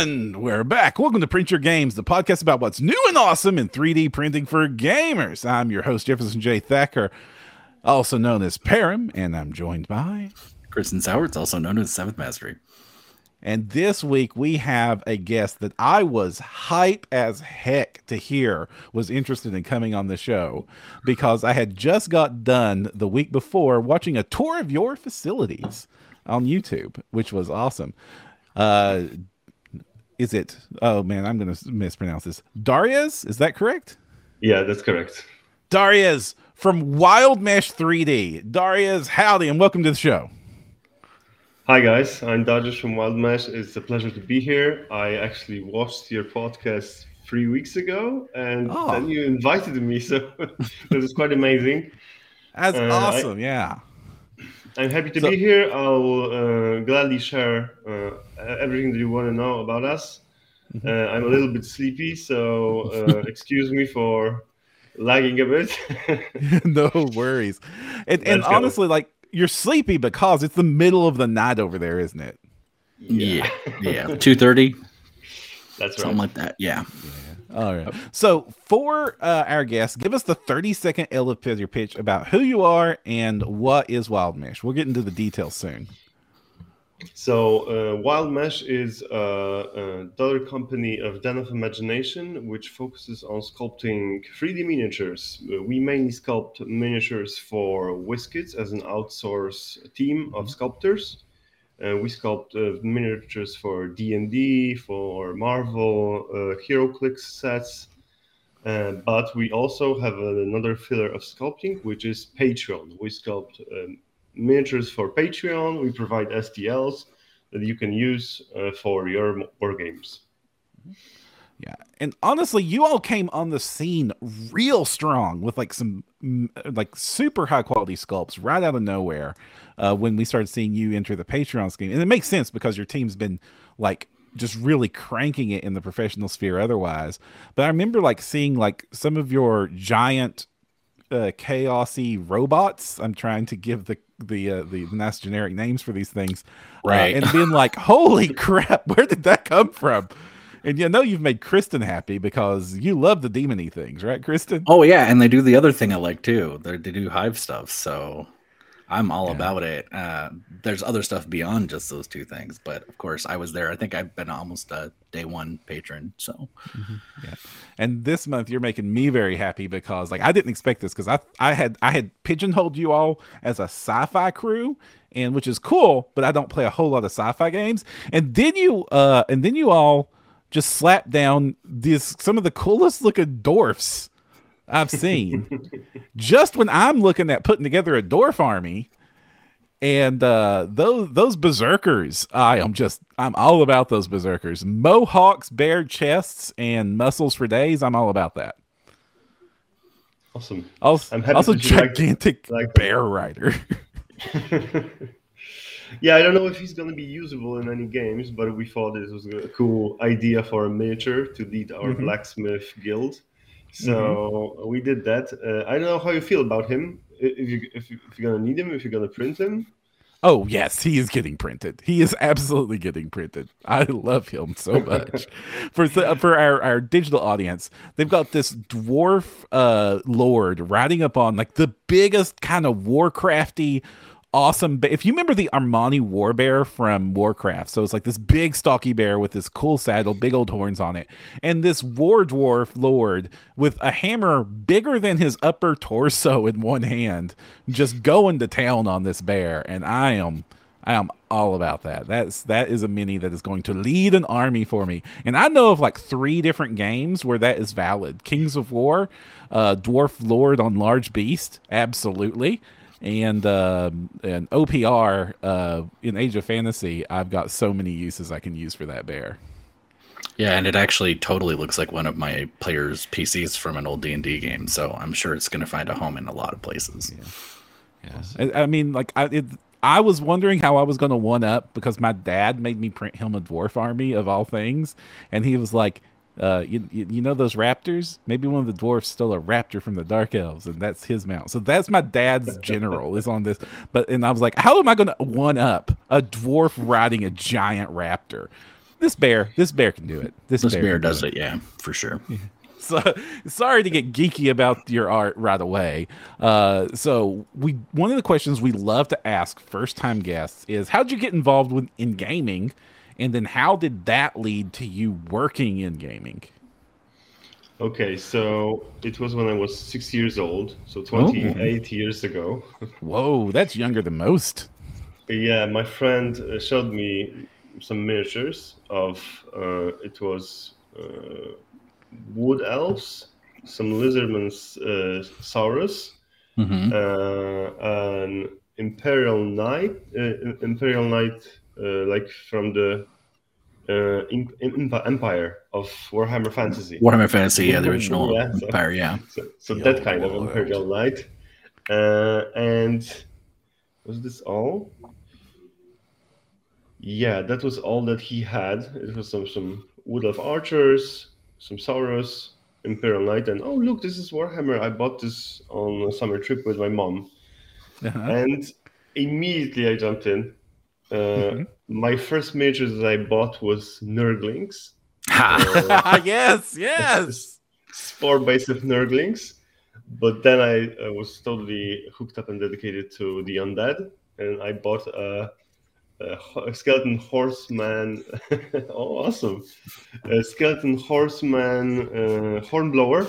And we're back. Welcome to Print Your Games, the podcast about what's new and awesome in 3D printing for gamers. I'm your host, Jefferson J. Thacker, also known as Param, and I'm joined by Kristen Sowards, also known as Seventh Mastery. And this week we have a guest that I was hype as heck to hear was interested in coming on the show because I had just got done the week before watching a tour of your facilities on YouTube, which was awesome. Uh, is it? Oh man, I'm going to mispronounce this. Darius, is that correct? Yeah, that's correct. Darius from WildMesh 3D. Darius, howdy, and welcome to the show. Hi guys, I'm Darius from WildMesh. It's a pleasure to be here. I actually watched your podcast three weeks ago, and oh. then you invited me, so it was quite amazing. That's uh, awesome, I, yeah. I'm happy to so, be here. I'll uh, gladly share uh, everything that you want to know about us. Mm-hmm. Uh, I'm a little bit sleepy, so uh, excuse me for lagging a bit. no worries. And, and honestly, like you're sleepy because it's the middle of the night over there, isn't it? Yeah, yeah, two thirty. That's right. Something like that. Yeah. yeah. All right. So for uh, our guests, give us the 30 second elevator pitch about who you are and what is WildMesh. We'll get into the details soon. So uh, WildMesh is a, a daughter company of Den of Imagination, which focuses on sculpting 3D miniatures. Uh, we mainly sculpt miniatures for WizKids as an outsource team of mm-hmm. sculptors. Uh, we sculpt uh, miniatures for D&D, for Marvel, uh, HeroClix sets, uh, but we also have another filler of sculpting, which is Patreon. We sculpt um, miniatures for Patreon. We provide STLs that you can use uh, for your war games. Yeah. And honestly, you all came on the scene real strong with like some like super high quality sculpts right out of nowhere uh, when we started seeing you enter the Patreon scheme. And it makes sense because your team's been like just really cranking it in the professional sphere otherwise. But I remember like seeing like some of your giant uh, chaosy robots. I'm trying to give the the uh, the nice generic names for these things, uh, right? Uh, and being like, "Holy crap, where did that come from?" And you know you've made Kristen happy because you love the demony things, right, Kristen? Oh yeah, and they do the other thing I like too. They're, they do hive stuff, so I'm all yeah. about it. Uh, there's other stuff beyond just those two things, but of course, I was there. I think I've been almost a day one patron. So, mm-hmm. yeah. And this month, you're making me very happy because, like, I didn't expect this because I I had I had pigeonholed you all as a sci-fi crew, and which is cool, but I don't play a whole lot of sci-fi games. And then you uh and then you all just slap down these some of the coolest looking dwarfs I've seen. just when I'm looking at putting together a dwarf army, and uh, those those berserkers, I am just I'm all about those berserkers. Mohawks, bare chests, and muscles for days. I'm all about that. Awesome. Also, I'm also gigantic like, like bear rider. yeah, I don't know if he's going to be usable in any games, but we thought this was a cool idea for a miniature to lead our mm-hmm. blacksmith guild. So mm-hmm. we did that. Uh, I don't know how you feel about him. If you if, you, if you're gonna need him, if you're gonna print him. Oh yes, he is getting printed. He is absolutely getting printed. I love him so much. for for our, our digital audience, they've got this dwarf uh lord riding up on like the biggest kind of warcrafty awesome. If you remember the Armani War Bear from Warcraft, so it's like this big stocky bear with this cool saddle, big old horns on it, and this war dwarf lord with a hammer bigger than his upper torso in one hand, just going to town on this bear. And I am. I am all about that. That's that is a mini that is going to lead an army for me. And I know of like three different games where that is valid. Kings of War, uh, Dwarf Lord on Large Beast, absolutely and uh, and OPR uh, in Age of Fantasy, I've got so many uses I can use for that bear. Yeah, and it actually totally looks like one of my players' PCs from an old D and D game. So I'm sure it's going to find a home in a lot of places. Yeah, yeah. I, I mean, like I, it, I was wondering how I was going to one up because my dad made me print him a dwarf army of all things, and he was like, uh, you, you know those raptors? Maybe one of the dwarfs stole a raptor from the dark elves, and that's his mount. So that's my dad's general is on this. But and I was like, how am I going to one up a dwarf riding a giant raptor? this bear, this bear can do it. This, This bear, bear do does it, yeah, for sure. so sorry to get geeky about your art right away. Uh, so we one of the questions we love to ask first time guests is how'd you get involved with in gaming, and then how did that lead to you working in gaming? Okay, so it was when I was six years old, so 28 years ago. Whoa, that's younger than most. Yeah, my friend uh, showed me some miniatures of uh, it was uh, wood elves, some lizardman's uh, saurus, hmm uh, an imperial knight, uh, imperial knight like from the uh, Im- Im- empire of Warhammer Fantasy. Warhammer Fantasy, yeah, the original Yeah, so- Empire, yeah. So, so that kind of imperial knight. Uh, and was this all? Yeah, that was all that he had. It was some some wood of archers, some Saurus, imperial knight, and oh look, this is Warhammer. I bought this on a summer trip with my mom, Uh-huh. and immediately I jumped in. Uh, Mhm. My first miniatures that I bought was Nurglings. Ha! yes, yes. spore base of Nurglings. But then I uh, was totally hooked up and dedicated to the undead, and I bought a, a, skeleton horseman. oh, awesome! A skeleton horseman uh, hornblower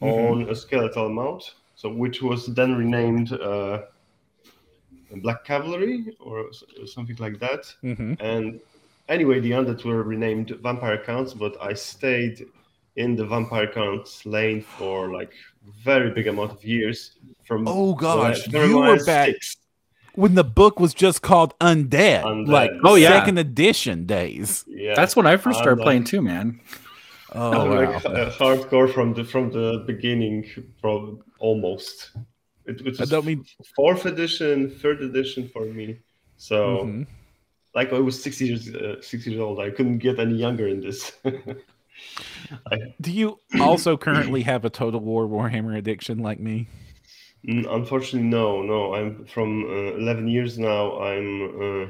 on a skeletal mount, so which was then renamed uh, Black Cavalry or something like that. hmm And anyway, the undead were renamed Vampire Counts, but I stayed in the Vampire Counts lane for like very big amount of years. From Oh gosh, when you were back six. when the book was just called Undead, Undead. like Oh, yeah. second edition days. Yeah, That's when I first started I'm playing too, man. Oh I'm wow. like uh, hardcore from the from the beginning, from almost. It, it I don't mean fourth edition, third edition for me. So Mhm. like I was six years uh, six years old. I couldn't get any younger in this. Do you also currently have a Total War Warhammer addiction like me? Mm, Unfortunately, no, no. I'm from uh, 11 years now. I'm uh,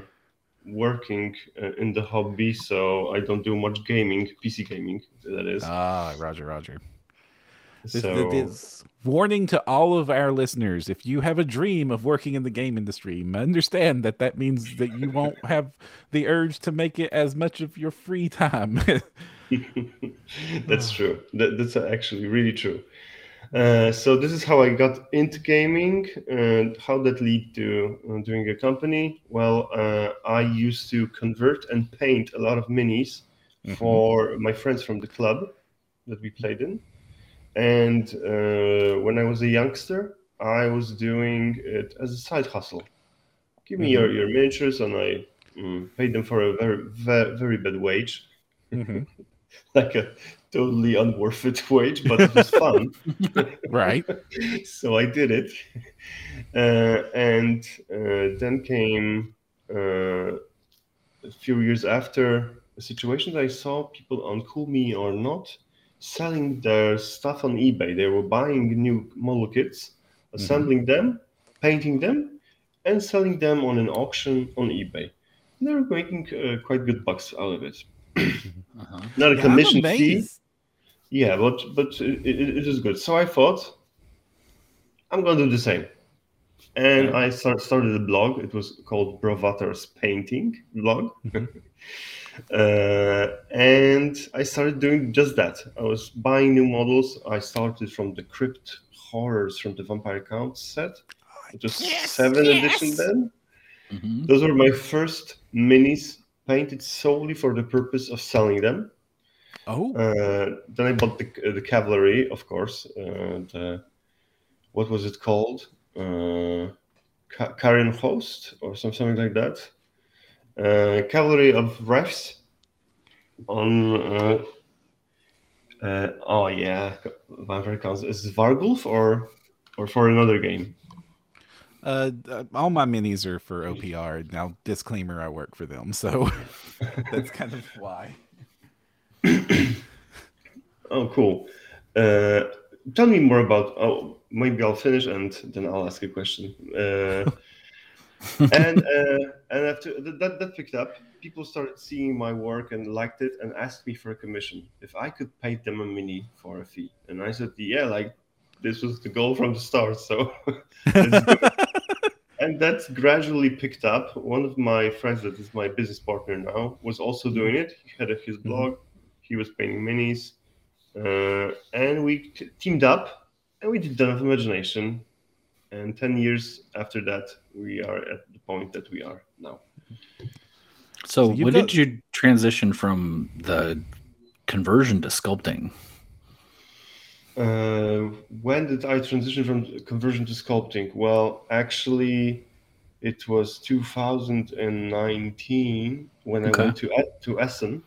working uh, in the hobby, so I don't do much gaming, PC gaming, that is. Ah, Roger, Roger. This, so, this warning to all of our listeners: if you have a dream of working in the game industry, understand that that means that you won't have the urge to make it as much of your free time. that's true. That, that's actually really true. Uh, so this is how I got into gaming and how that lead to uh, doing a company. Well, uh, I used to convert and paint a lot of minis Mhm. for my friends from the club that we played in. And uh, when I was a youngster, I was doing it as a side hustle. Give me your, your miniatures, and I mm, paid them for a very, very, very bad wage, Mhm. like a totally unworth it wage, but it was fun. Right. so I did it. Uh, and uh, then came uh, a few years after a situation that I saw people on Cool Mini or Not selling their stuff on eBay. They were buying new model kits, assembling them, painting them, and selling them on an auction on eBay. And they were making uh, quite good bucks out of it. Uh-huh. Not a Yeah, commission fee. Yeah, but but it, it, it is good. So I thought I'm gonna do the same, and Yeah. I start, started a blog. It was called Brovator's Painting blog, uh, and I started doing just that. I was buying new models. I started from the Crypt Horrors from the Vampire Count set. It was Yes, seven yes. edition then. Mhm. Those were my first minis painted solely for the purpose of selling them. Oh, Uh, then I bought the, the cavalry, of course. Uh, what was it called? Uh, Ka- Karen Host or some, something like that. Uh, cavalry of refs on. Uh, uh, oh yeah, Vampire Counts. Is Vargulf or or for another game? uh, uh, all my minis are for OPR. Now, disclaimer: I work for them, so that's kind of why. Oh, cool. Uh, tell me more about. Oh, maybe I'll finish and then I'll ask a question. Uh, and uh, and after that, that picked up, people started seeing my work and liked it and asked me for a commission if I could paint them a mini for a fee. And I said, yeah, like this was the goal from the start. So, and that's gradually picked up. One of my friends, that is my business partner now, was also doing it. He had his mm-hmm. blog. He was painting minis, uh, and we t- teamed up and we did Den of Imagination. And ten years after that, we are at the point that we are now. So, so when got... did you transition from the conversion to sculpting? Uh, when did I transition from conversion to sculpting? Well, actually, it was 2019 when okay. I went to to Essen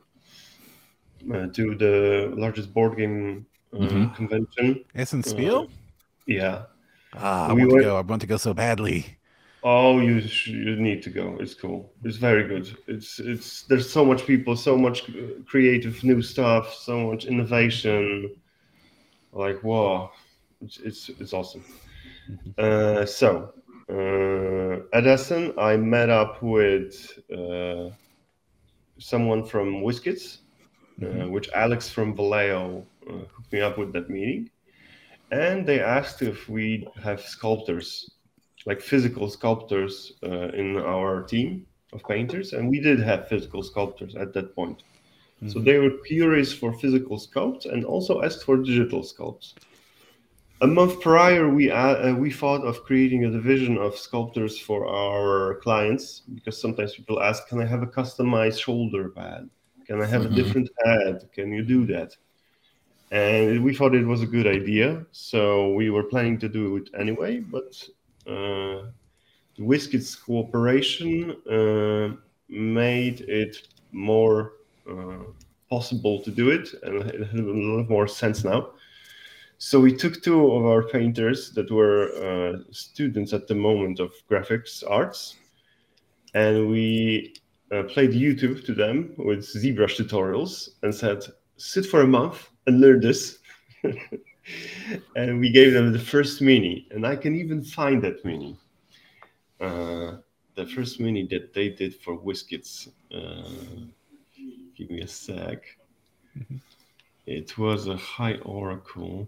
uh, to the largest board game uh, mm-hmm. convention. Essen Spiel. Uh, yeah. Ah, I we want went... to go. I want to go so badly. Oh, you you need to go. It's cool. It's very good. It's it's there's so much people, so much creative new stuff, so much innovation like whoa it's it's, it's awesome uh, so uh, at Essen I met up with uh, someone from WizKids uh, mm-hmm. which Alex from Vallejo uh, hooked me up with that meeting and they asked if we have sculptors like physical sculptors uh, in our team of painters and we did have physical sculptors at that point Mm-hmm. So they were curious for physical sculpts and also asked for digital sculpts. A month prior, we uh, we thought of creating a division of sculptors for our clients because sometimes people ask, "Can I have a customized shoulder pad? Can I have mm-hmm. a different head? Can you do that?" And we thought it was a good idea, so we were planning to do it anyway. But uh, the WizKids cooperation uh, made it more uh, possible to do it, and it had a lot more sense now. So we took two of our painters that were uh, students at the moment of graphics arts, and we uh, played YouTube to them with ZBrush tutorials and said, "Sit for a month and learn this." and we gave them the first mini, and I can even find that mini. Uh, the first mini that they did for WizKids. Uh, Give me a sec. Mm-hmm. It was a high oracle.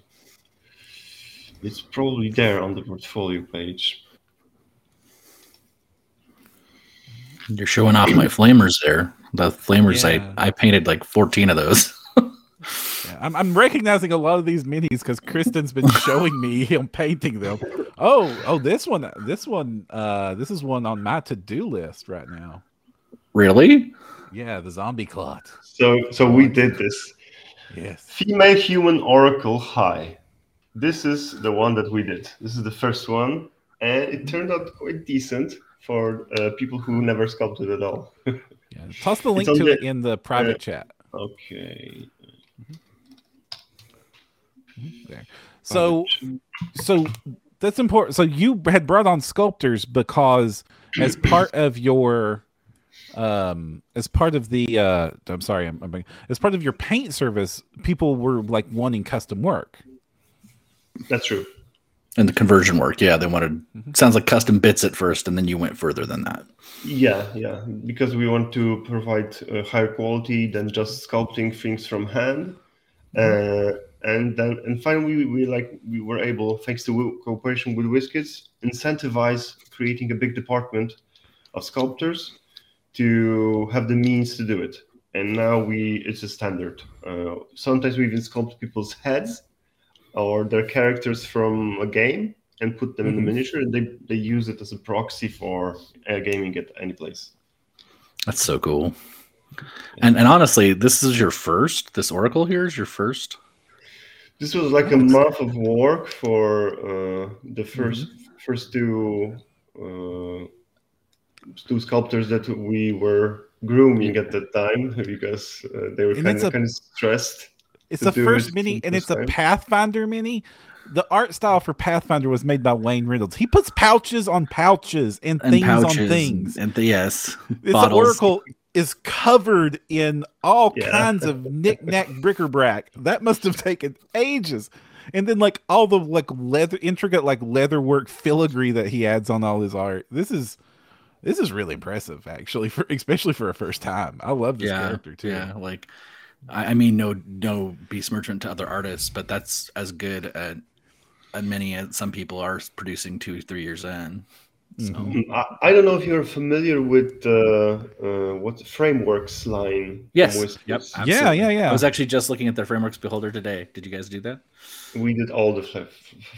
It's probably there on the portfolio page. You're showing off my flamers there. The flamers, yeah. I, I painted like 14 of those. yeah, I'm, I'm recognizing a lot of these minis because Kristen's been showing me him painting them. Oh, oh, this one, this one, uh, this is one on my to-do list right now. Really? Yeah, the zombie clot. So so we did this. Yes. Female human oracle high. This is the one that we did. This is the first one, and it turned out quite decent for uh, people who never sculpted at all. yeah, toss the link to the, it in the private uh, chat. Okay. There. So, so that's important. So you had brought on sculptors because, as part of your um as part of the uh i'm sorry I'm, I'm, as part of your paint service people were like wanting custom work that's true and the conversion work yeah they wanted mm-hmm. sounds like custom bits at first and then you went further than that yeah yeah because we want to provide a higher quality than just sculpting things from hand mm-hmm. uh, and then and finally we, we like we were able thanks to cooperation with WizKids incentivize creating a big department of sculptors to have the means to do it. And now we it's a standard. Uh, sometimes we even sculpt people's heads or their characters from a game and put them mm-hmm. in the mm-hmm. miniature, and they they use it as a proxy for uh, gaming at any place. That's so cool. And and honestly, this is your first. This Oracle here is your first. This was like a month of work for uh, the 1st mm-hmm. first two uh, two sculptors that we were grooming at the time because uh, they were kind of, kind of stressed. It's the first it mini, and it's time. a Pathfinder mini. The art style for Pathfinder was made by Wayne Reynolds. He puts pouches on pouches and, and things pouches on things. And the, yes, it's an Oracle is covered in all yeah. kinds of knick-knack bric-a-brac. That must have taken ages. And then like all the like leather intricate like leatherwork filigree that he adds on all his art. This is This is really impressive, actually, for especially for a first time. I love this yeah, character too. Yeah, like I, I mean, no, no beast merchant to other artists, but that's as good at a many as some people are producing two, three years in. So. Mhm. I, I don't know if you're familiar with uh, uh, what frameworks line. Yes. Yep. Yeah, absolutely. yeah, yeah. I was actually just looking at their frameworks beholder today. Did you guys do that? We did all the f-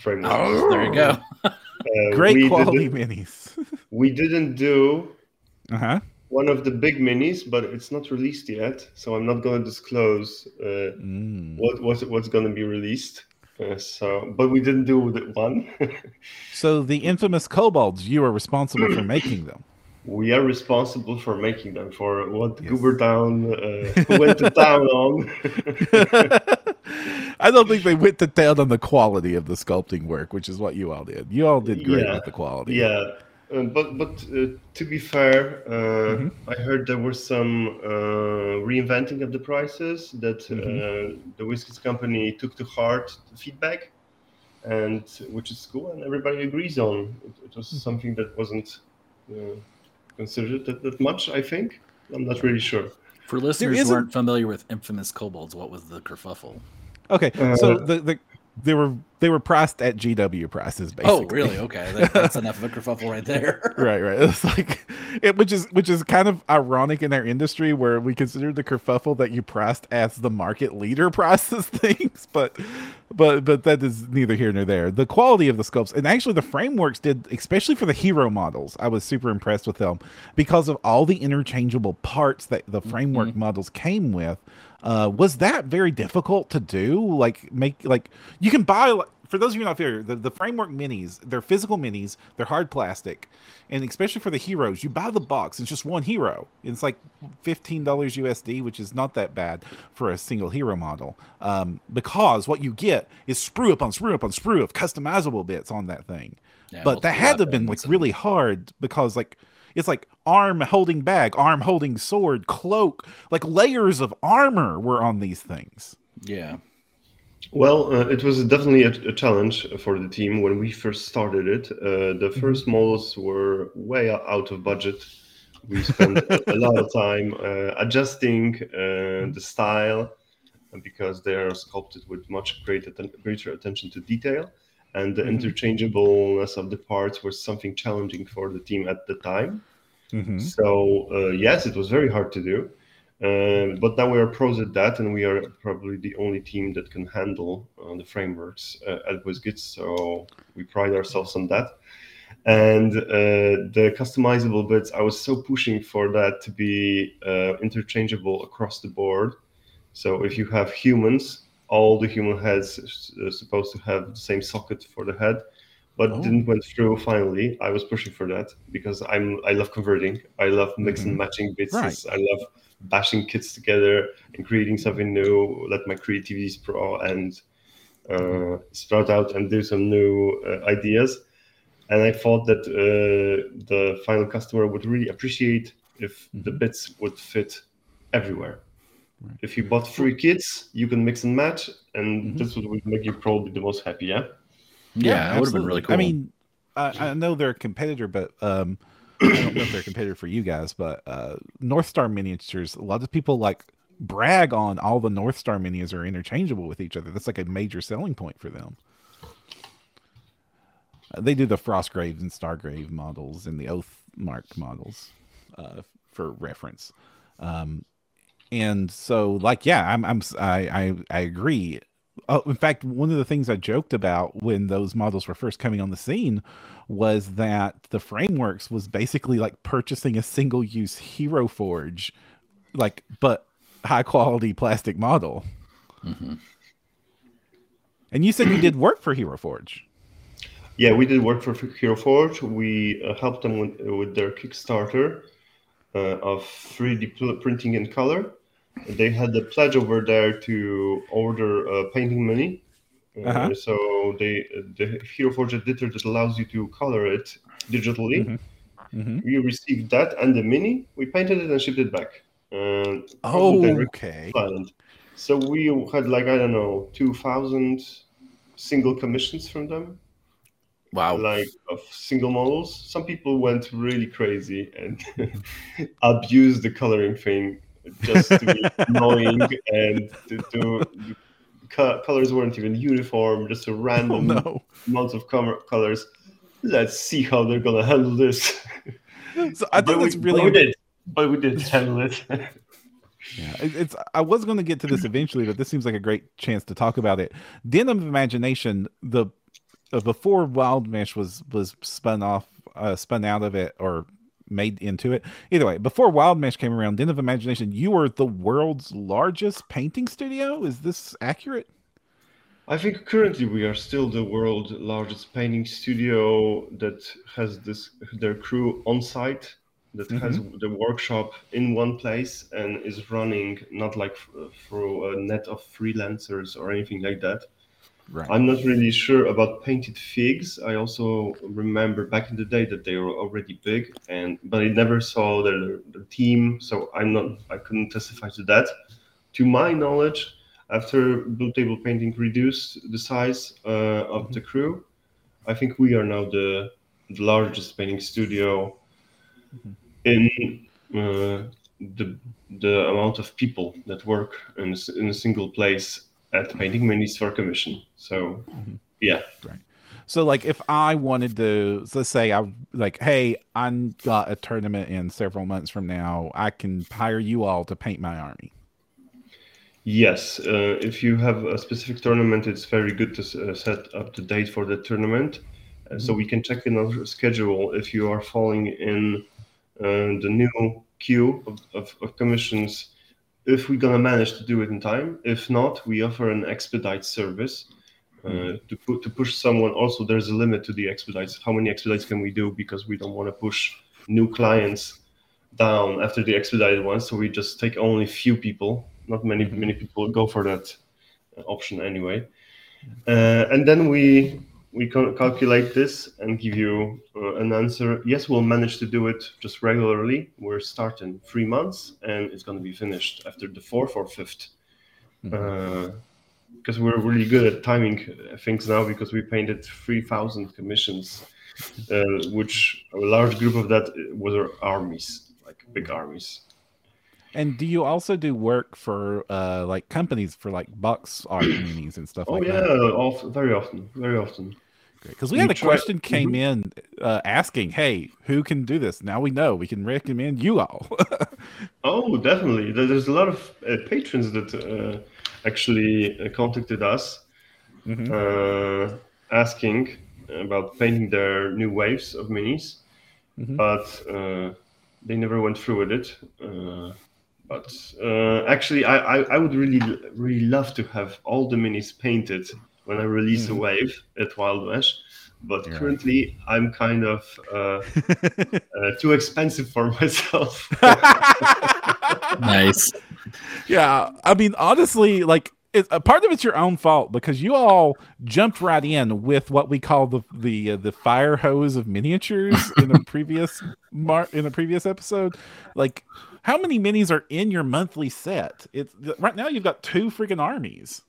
frameworks. Oh, there you go. Uh, Great quality minis. we didn't do uh huh. one of the big minis, but it's not released yet, so I'm not going to disclose uh, Mm. what what's, what's going to be released. So, but we didn't do the one. So the infamous kobolds, you are responsible for making them. we are responsible for making them for what Yes. Goober Down uh, went to town on. I don't think they went to town on the quality of the sculpting work, which is what you all did. You all did great Yeah. with the quality. Yeah, uh, but but uh, to be fair, uh, Mhm. I heard there was some uh, reinventing of the prices that uh, the WizKids company took to heart the feedback, and which is cool, and everybody agrees on. It, it was something that wasn't uh, considered that, that much. I think I'm not really sure. For listeners who aren't familiar with infamous kobolds, what was the kerfuffle? Okay. so the, the they were they were priced at GW prices basically. Oh, really? Okay, that, that's enough of a kerfuffle right there. right right it's like it which is which is kind of ironic in our industry where we consider the kerfuffle that you priced as the market leader prices things but but but that is neither here nor there the quality of the sculpts and actually the frameworks did especially for the hero models i was super impressed with them because of all the interchangeable parts that the framework mm-hmm. models came with uh, was that very difficult to do like make like you can buy for those of you not familiar, the, the framework minis, they're physical minis, they're hard plastic, and especially for the heroes, you buy the box, it's just one hero. It's like fifteen dollars USD, which is not that bad for a single hero model. Um, because what you get is sprue up on sprue up on sprue of customizable bits on that thing. Yeah, but that had to have been like really hard because like it's like arm holding bag, arm holding sword, cloak, like layers of armor were on these things. Yeah. Well, uh, it was definitely a, a challenge for the team when we first started it. Uh, the first models were way out of budget. We spent a, a lot of time uh, adjusting uh, the style because they are sculpted with much greater, greater attention to detail. And the Mhm. interchangeableness of the parts was something challenging for the team at the time. Mm-hmm. So uh, yes, it was very hard to do, um, but now we are pros at that, and we are probably the only team that can handle uh, the frameworks uh, at WizKids. So we pride ourselves on that. And uh, the customizable bits, I was so pushing for that to be uh, interchangeable across the board. So if you have humans, all the human heads are supposed to have the same socket for the head but Oh. didn't went through finally i was pushing for that because i'm i love converting i love mix and Mhm. matching bits Right. i love bashing kits together and creating something new let my creativity sprawl and uh, sprout out and do some new uh, ideas and i thought that uh, the final customer would really appreciate if the Mhm. bits would fit everywhere Right. if you bought three kits you can mix and match and Mhm. this would make you probably the most happy yeah Yeah, it would have been really cool. I mean, I, I know they're a competitor, but um, I don't know if they're a competitor for you guys. But uh, North Star miniatures, a lot of people like brag on all the North Star minis are interchangeable with each other. That's like a major selling point for them. Uh, they do the Frostgrave and Stargrave models and the Oath Mark models uh, for reference. Um, and so, like, yeah, I'm, I'm, I, I, I agree. Oh, in fact, one of the things I joked about when those models were first coming on the scene was that the frameworks was basically like purchasing a single use Hero Forge, like, but high quality plastic model. Mhm. And you said you did work for Hero Forge. Yeah, we did work for Hero Forge. We uh, helped them with, with their Kickstarter uh, of 3D printing in color. They had the pledge over there to order a painting mini. Uh, Uh-huh. So they the Hero Forge editor that allows you to color it digitally. Mhm. Mm-hmm. We received that and the mini. We painted it and shipped it back. Uh, Oh, okay. client. So we had like I don't know two thousand single commissions from them, Wow. like of single models. Some people went really crazy and abused the coloring thing just to be annoying and to, to co- colors weren't even uniform, just a Oh random no. amounts of com- colors. Let's see how they're gonna handle this. So I think it's really but we did, but we did handle it. Yeah, it's. I was going to get to this eventually, but this seems like a great chance to talk about it. Den of Imagination, the uh, before WildMesh was was spun off, uh, spun out of it, or made into it. Either way, before WildMesh came around, Den of Imagination, you were the world's largest painting studio. Is this accurate? I think currently we are still the world's largest painting studio that has this their crew on site that mm-hmm. has the workshop in one place and is running not like f- through a net of freelancers or anything like that. Right. I'm not really sure about Painted Figs. I also remember back in the day that they were already big, and but I never saw their, their team, so I'm not. I couldn't testify to that. To my knowledge, after Blue Table Painting reduced the size uh, of the crew, I think we are now the, the largest painting studio in uh, the the amount of people that work in in a single place at Painting Minis for commission. So, yeah. Right. So, like, if I wanted to, so let's say I like, hey, I got a tournament in several months from now, I can hire you all to paint my army. Yes, uh, if you have a specific tournament, it's very good to uh, set up the date for the tournament, uh, so we can check in our schedule if you are falling in uh, the new queue of, of, of commissions. If we're gonna manage to do it in time, if not, we offer an expedite service uh, to put to push someone. Also, there's a limit to the expedites. How many expedites can we do? Because we don't want to push new clients down after the expedited ones. So we just take only few people. Not many many people go for that uh, option anyway. Uh, and then we we cal- calculate this and give you uh, an answer. Yes, we'll manage to do it just regularly. We're starting three months, and it's going to be finished after the fourth or 5th Because we're really good at timing uh, things now, because we painted three thousand commissions, uh, which a large group of that was our armies, like big armies. And do you also do work for uh like companies for like box art minis and stuff Oh like yeah, that? off, very often, very often. Because we had a question came in uh, asking, "Hey, who can do this?" Now we know we can recommend you all. Oh, definitely. There's a lot of uh, patrons that uh, actually uh, contacted us Mhm. uh, asking about painting their new waves of minis, Mhm. but uh, they never went through with it. Uh, but uh, actually, I, I, I would really, really love to have all the minis painted when I release a wave at WildMesh. But Yeah. currently, I'm kind of uh, uh, too expensive for myself. Nice. yeah, I mean, honestly, like it, a part of it's your own fault because you all jumped right in with what we call the the uh, the fire hose of miniatures in a previous mar- in a previous episode. Like, how many minis are in your monthly set? It's right now you've got two freaking armies.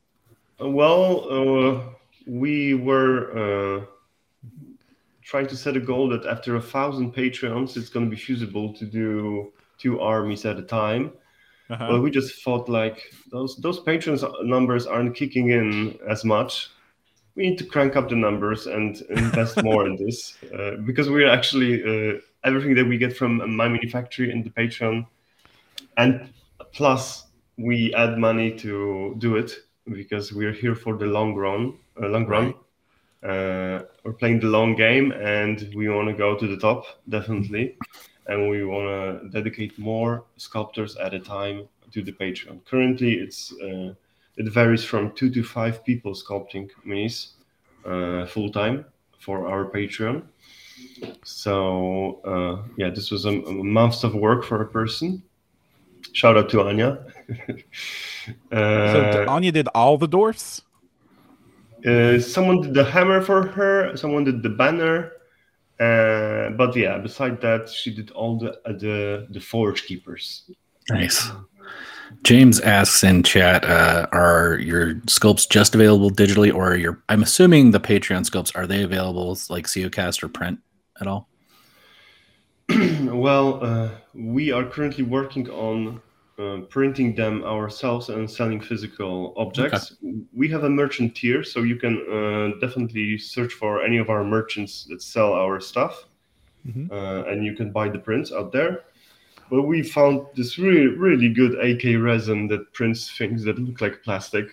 Well, uh, we were uh, trying to set a goal that after a thousand Patreons, it's going to be feasible to do two armies at a time. Uh-huh. But we just thought like those those patrons numbers aren't kicking in as much. We need to crank up the numbers and invest more in this uh, because we're actually uh, everything that we get from my manufacturer in the Patreon, and plus we add money to do it because we're here for the long run. Uh, long run. Uh, we're playing the long game, and we want to go to the top definitely and we want to dedicate more sculptors at a time to the Patreon. Currently, it's uh, it varies from two to five people sculpting minis uh, full time for our Patreon. So uh, yeah, this was a, a month of work for a person. Shout out to Anya. So uh, Anya did all the dwarfs. uh, someone did the hammer for her. Someone did the banner. Uh, but yeah, beside that, she did all the uh, the the forge keepers. Nice. James asks in chat, uh, are your sculpts just available digitally, or your? I'm assuming the Patreon sculpts are they available like COCast or print at all? well, uh, we are currently working on uh, printing them ourselves and selling physical objects. Okay. We have a merchant tier, so you can uh, definitely search for any of our merchants that sell our stuff, mm-hmm. Uh, and you can buy the prints out there. But we found this really, really good AK resin that prints things that look like plastic.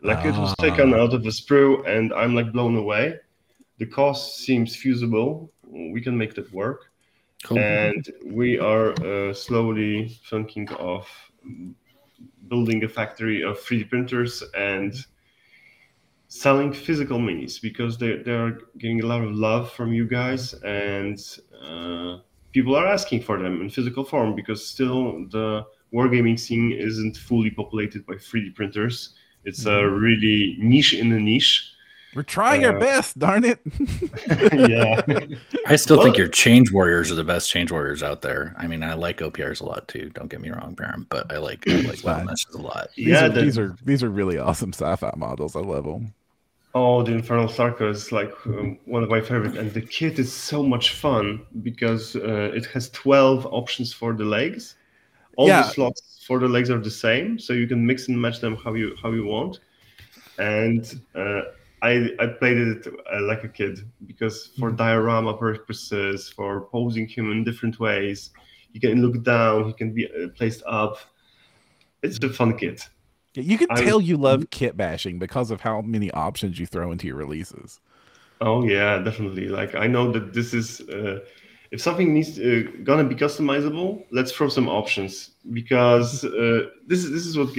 Like it was taken ah. out of a sprue, and I'm like blown away. The cost seems feasible. We can make that work. Cool. And we are uh, slowly thinking of building a factory of 3D printers and selling physical minis because they, they are getting a lot of love from you guys and uh, people are asking for them in physical form because still the wargaming scene isn't fully populated by 3D printers. It's a mm-hmm. really niche in a niche. We're trying uh, our best, darn it. yeah. I still well, think your change warriors are the best change warriors out there. I mean, I like OPRs a lot too. Don't get me wrong, Baron, but I like I like Wellness a lot. These yeah, are, the, these are these are really awesome sci-fi models. I love them. Oh, the Infernal Stalker is like um, one of my favorite, and the kit is so much fun because uh, it has twelve options for the legs. All yeah. the slots for the legs are the same, so you can mix and match them how you how you want. And uh, I I played it uh, like a kid because for mm-hmm. diorama purposes, for posing him in different ways, you can look down, he can be uh, placed up. It's a fun kit. You can tell I, you love kit bashing because of how many options you throw into your releases. Oh yeah, definitely. Like I know that this is uh, if something needs uh, gonna be customizable, let's throw some options because uh, this is this is what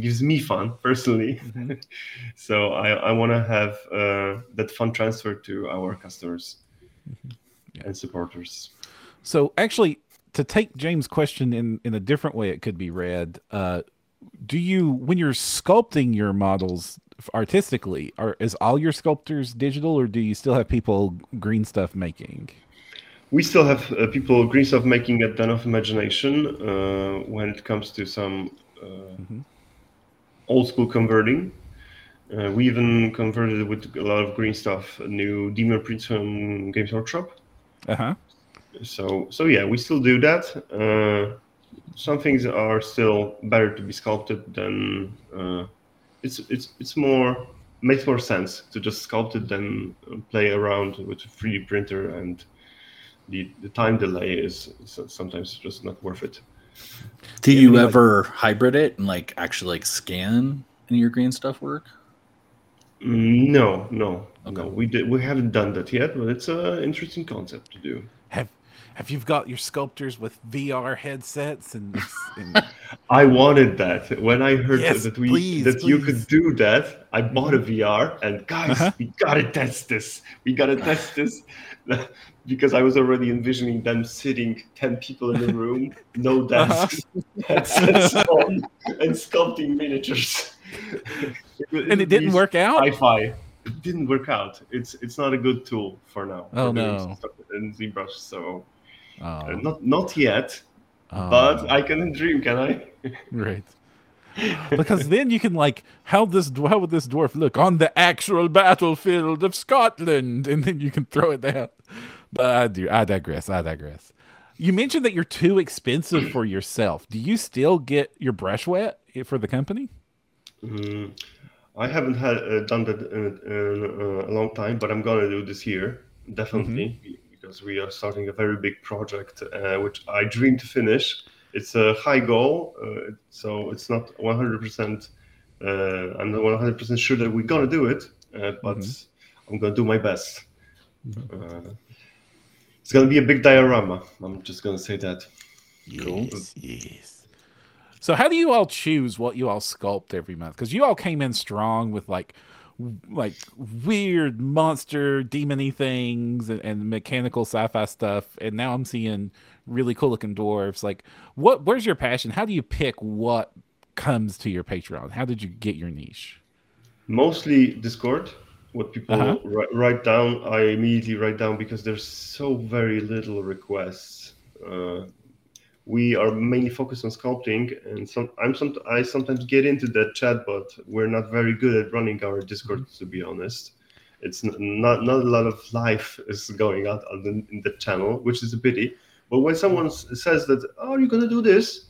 gives me fun personally. Mm-hmm. so I I want to have uh, that fun transfer to our customers mm-hmm. yeah. and supporters. So actually, to take James' question in in a different way, it could be read. Uh, do you when you're sculpting your models artistically are is all your sculptors digital or do you still have people green stuff making we still have uh, people green stuff making at Den of Imagination uh, when it comes to some uh, mm-hmm. Old school converting. Uh, we even converted with a lot of green stuff a new demon prince from games workshop. Uh-huh. So so yeah we still do that. Uh, some things are still better to be sculpted than uh, it's it's it's more makes more sense to just sculpt it than play around with a 3D printer and the the time delay is sometimes just not worth it. Do you ever like, hybrid it and like actually like scan any of your green stuff work? Mm, no, no, okay. no. We did. We haven't done that yet, but it's an interesting concept to do. Have have you got your sculptors with VR headsets and, and... I wanted that when I heard yes, that we please, that please. you could do that. I bought a VR and guys, uh-huh. we gotta test this. We gotta test this because I was already envisioning them sitting ten people in the room, no uh-huh. desks, uh-huh. headsets on, and sculpting miniatures. and it didn't work out. Hi-fi. It didn't work out. It's it's not a good tool for now. Oh no. In ZBrush, so uh, not not yet, uh, but I can dream, can I? right. because then you can like how this how would this dwarf look on the actual battlefield of Scotland, and then you can throw it down. But I do I digress. I digress. You mentioned that you're too expensive for yourself. Do you still get your brush wet for the company? Mm, I haven't had uh, done that in, in uh, a long time, but I'm gonna do this year definitely. Mm-hmm because we are starting a very big project, uh, which I dream to finish. It's a high goal, uh, so it's not 100%. Uh, I'm not 100% sure that we're gonna do it, uh, but mm-hmm. I'm gonna do my best. Mm-hmm. Uh, it's gonna be a big diorama. I'm just gonna say that. Yes, cool. yes. So, how do you all choose what you all sculpt every month? Because you all came in strong with like like weird monster demony things and, and, mechanical sci-fi stuff. And now i'm seeing really cool looking dwarves. Like what where's your passion? How do you pick what comes to your patreon? How did you get your niche? Mostly discord what people uh-huh. write, write, down. I immediately write down because there's so very little requests uh, we are mainly focused on sculpting, and some I'm some I sometimes get into that chat, but we're not very good at running our Discord, to be honest. It's not not a lot of life is going on in the channel, which is a pity. But when someone says that, "Oh, you're gonna do this,"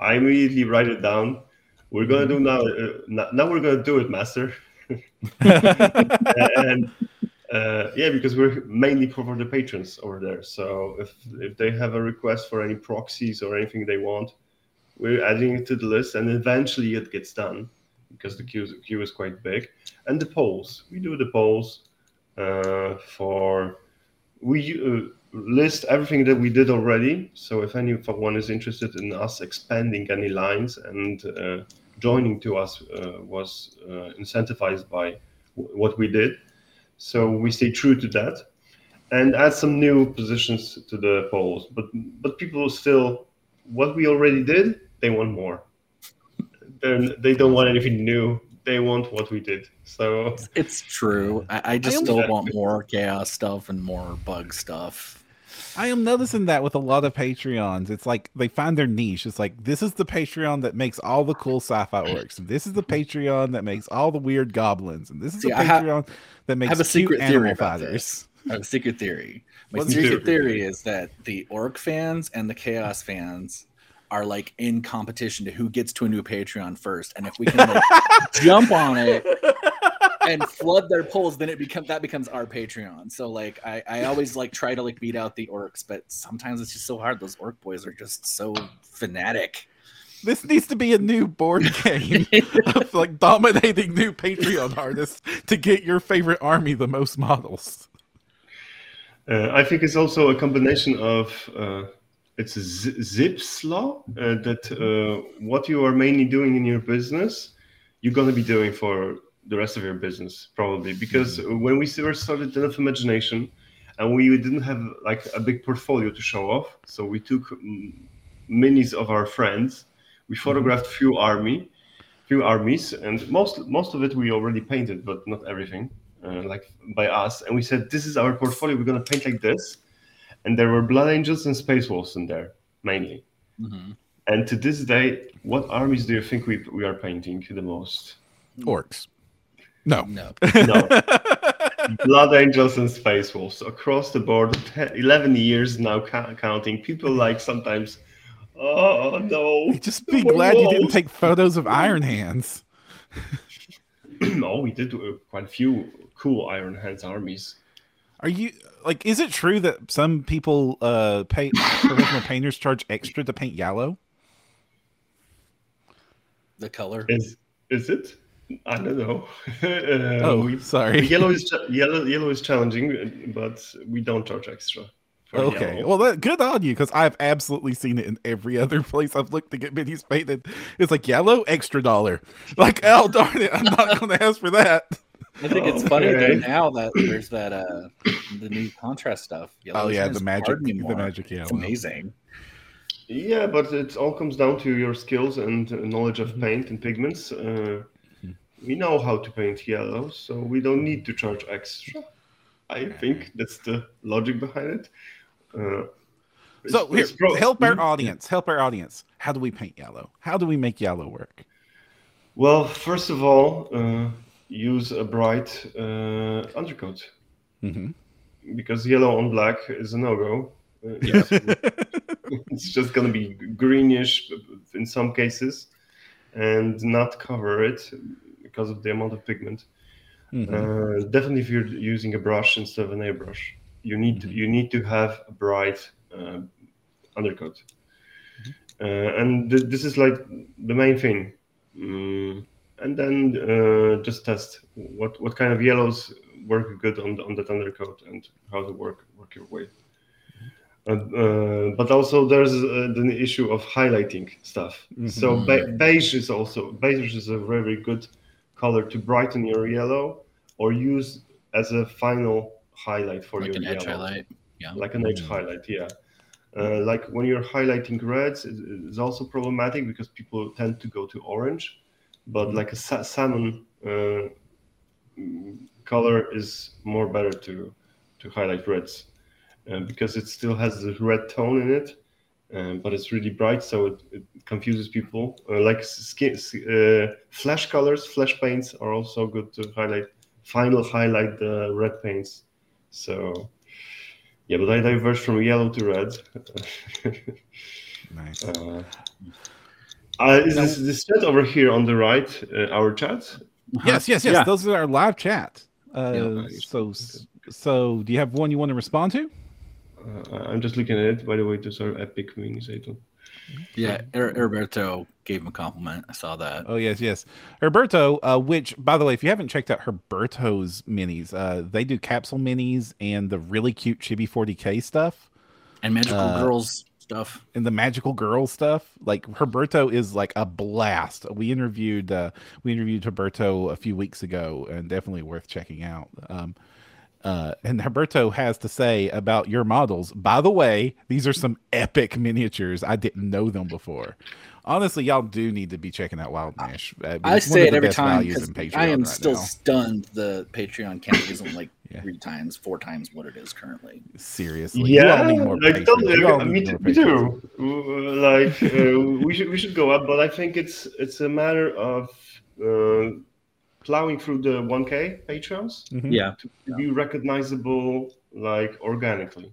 I immediately write it down. We're gonna do now. Uh, now we're gonna do it, master. and uh, yeah, because we're mainly for the patrons over there. So if if they have a request for any proxies or anything they want, we're adding it to the list, and eventually it gets done because the queue queue is quite big. And the polls, we do the polls uh, for we uh, list everything that we did already. So if anyone is interested in us expanding any lines and uh, joining to us uh, was uh, incentivized by w- what we did. So we stay true to that and add some new positions to the polls. But but people still, what we already did, they want more. They're, they don't want anything new. They want what we did. So It's true. I, I just am- still want more chaos stuff and more bug stuff. I am noticing that with a lot of Patreons. It's like they find their niche. It's like this is the Patreon that makes all the cool sci-fi orcs. And this is the Patreon that makes all the weird goblins. And this is See, the I ha- Patreon that I makes have a cute secret animal theory about fighters. I have a secret theory. My What's secret secret theory is that the orc fans and the chaos fans are like in competition to who gets to a new Patreon first. And if we can like jump on it and flood their polls, then it becomes that becomes our Patreon. So like I, I always like try to like beat out the orcs, but sometimes it's just so hard. Those orc boys are just so fanatic. This needs to be a new board game of like dominating new Patreon artists to get your favorite army the most models. Uh, I think it's also a combination of uh, it's a Z- Zipf's law uh, that uh, what you are mainly doing in your business, you're going to be doing for the rest of your business probably because when we first started Den of Imagination and we didn't have like a big portfolio to show off, so we took mm, minis of our friends, we photographed few army, few armies, and most most of it we already painted, but not everything uh, like by us, and we said this is our portfolio. We're gonna paint like this, and there were blood angels and space wolves in there mainly. And to this day, what armies do you think we we are painting the most? Orcs. No. No. No, blood angels and space wolves across the board. 10, Eleven years now ca- counting. People like sometimes. Oh no! Just be More glad you didn't take photos of Iron Hands. no, we did uh, quite a few cool Iron Hands armies. Are you like is it true that some people uh pay professional painters charge extra to paint yellow? The color. Is is it? I don't know. uh, Oh, we- sorry. yellow is cha- yellow. Yellow is challenging, but we don't charge extra. Okay, yellow. well, that, good on you because I've absolutely seen it in every other place I've looked to get minis painted. It's like yellow, extra dollar. Like, oh darn it, I'm not going to ask for that. I think it's funny though now that there's that uh the new contrast stuff. Yellow Oh yeah, the magic, hard the magic yellow. It's amazing. Yeah, but it all comes down to your skills and uh, knowledge Mm-hmm. of paint and pigments. Uh, we know how to paint yellow, so we don't need to charge extra. I think that's the logic behind it. Uh, So here, pro- help our Mhm. audience. Help our audience. How do we paint yellow? How do we make yellow work? Well, first of all, uh, use a bright uh, undercoat hmm because yellow on black is a no-go. Uh, it's, it's just going to be greenish in some cases and not cover it because of the amount of pigment. Mhm. Uh, definitely, if you're using a brush instead of an airbrush, you need to, you need to have a bright uh, undercoat, uh, and th- this is like the main thing. Mm, and then uh, just test what what kind of yellows work good on on that undercoat and how to work work your way. Uh, uh, but also there's uh, the issue of highlighting stuff. So be- beige is also beige is a very good color to brighten your yellow or use as a final highlight for Like your an edge yellow. highlight. Yeah. Like an edge highlight, yeah. Uh, like when you're highlighting reds, it's also problematic because people tend to go to orange, but like a sa- salmon uh, mm, color is more better to to highlight reds uh, because it still has the red tone in it, um, but it's really bright, so it, it confuses people. Uh, like skin, uh, flash colors, flash paints are also good to highlight. Final highlight the red paints. So yeah, but I diverged from yellow to red. Nice. Uh, uh, is this, this chat over here on the right uh, our chat? Yes, yes, yes. Yeah. Those are our live chat. Uh, Yeah, nice. So, so do you have one you want to respond to? Uh, I'm just looking at it. By the way, those are epic wings. I don't. Yeah, Er- Herberto gave him a compliment. I saw that. Oh yes, yes. Herberto, uh, which by the way, if you haven't checked out Herberto's minis, uh, they do capsule minis and the really cute Chibi 40k stuff And Magical Uh, Girls stuff. and the magical girl stuff. Like Herberto is like a blast. We interviewed uh, we interviewed Herberto a few weeks ago, and definitely worth checking out. Um, uh, and Herberto has to say about your models. By the way, these are some epic miniatures. I didn't know them before. Honestly, y'all do need to be checking out Wild Mesh. Uh, I say it every time values because in I am right still now. stunned the Patreon count isn't like Yeah. three times, four times what it is currently. Seriously, you all Yeah, need more like totally. You all Me, need too- more me too. Like uh, we should we should go up, but I think it's it's a matter of uh, plowing through the 1K patrons Mhm. Yeah. to be recognizable like organically.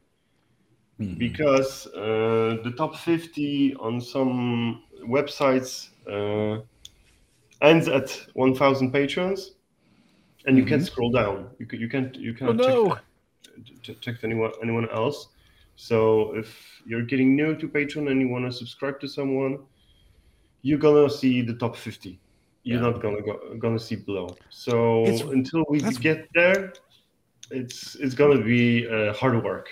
Mhm. because uh, the top 50 on some websites uh, ends at 1000 patrons and you can't scroll down you, can, you can't you Mm-hmm. Oh cannot no! check, check anyone anyone else so if you're getting new to patreon and you want to subscribe to someone you're gonna see the top 50 you're Yeah. not gonna go, gonna see below so It's- until we get there it's it's gonna be uh, hard work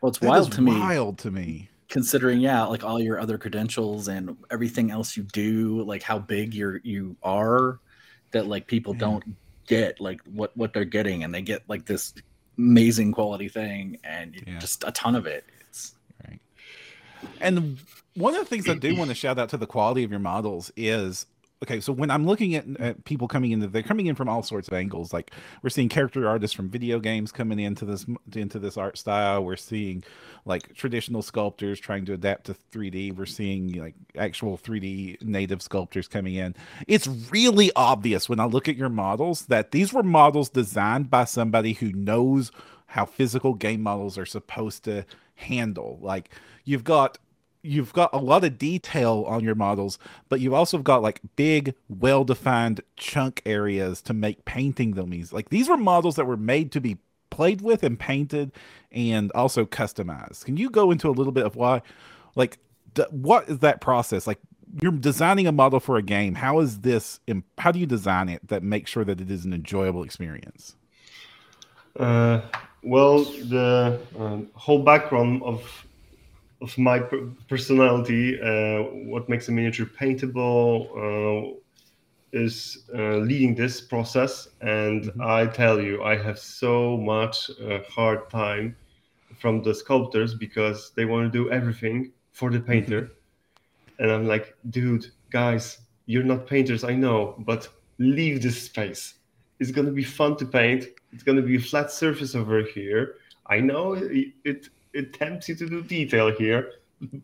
Well, it's That wild to me, Wild to me. considering yeah, like all your other credentials and everything else you do, like how big you're you are, that like people Yeah. don't get like what what they're getting, and they get like this amazing quality thing, and Yeah. just a ton of it. It's Right. And one of the things I do want to shout out to the quality of your models is okay. So when I'm looking at, at people coming in, they're coming in from all sorts of angles. Like we're seeing character artists from video games coming into this into this art style. We're seeing like traditional sculptors trying to adapt to 3D. We're seeing like actual 3D native sculptors coming in. It's really obvious when I look at your models that these were models designed by somebody who knows how physical game models are supposed to handle. Like you've got you've got a lot of detail on your models, but you've also got like big, well-defined chunk areas to make painting them easy. Like these were models that were made to be played with and painted and also customized. Can you go into a little bit of why like d- what is that process? Like you're designing a model for a game. How is this im- how do you design it that makes sure that it is an enjoyable experience? Uh, well, the um, whole background of of my per- personality, uh, what makes a miniature paintable, uh, is uh, leading this process. And Mhm. I tell you, I have so much uh, hard time from the sculptors because they want to do everything for the painter. And I'm like, dude, guys, you're not painters, I know, but leave this space. It's gonna be fun to paint. It's gonna be a flat surface over here. I know it, it it tempts you to do detail here,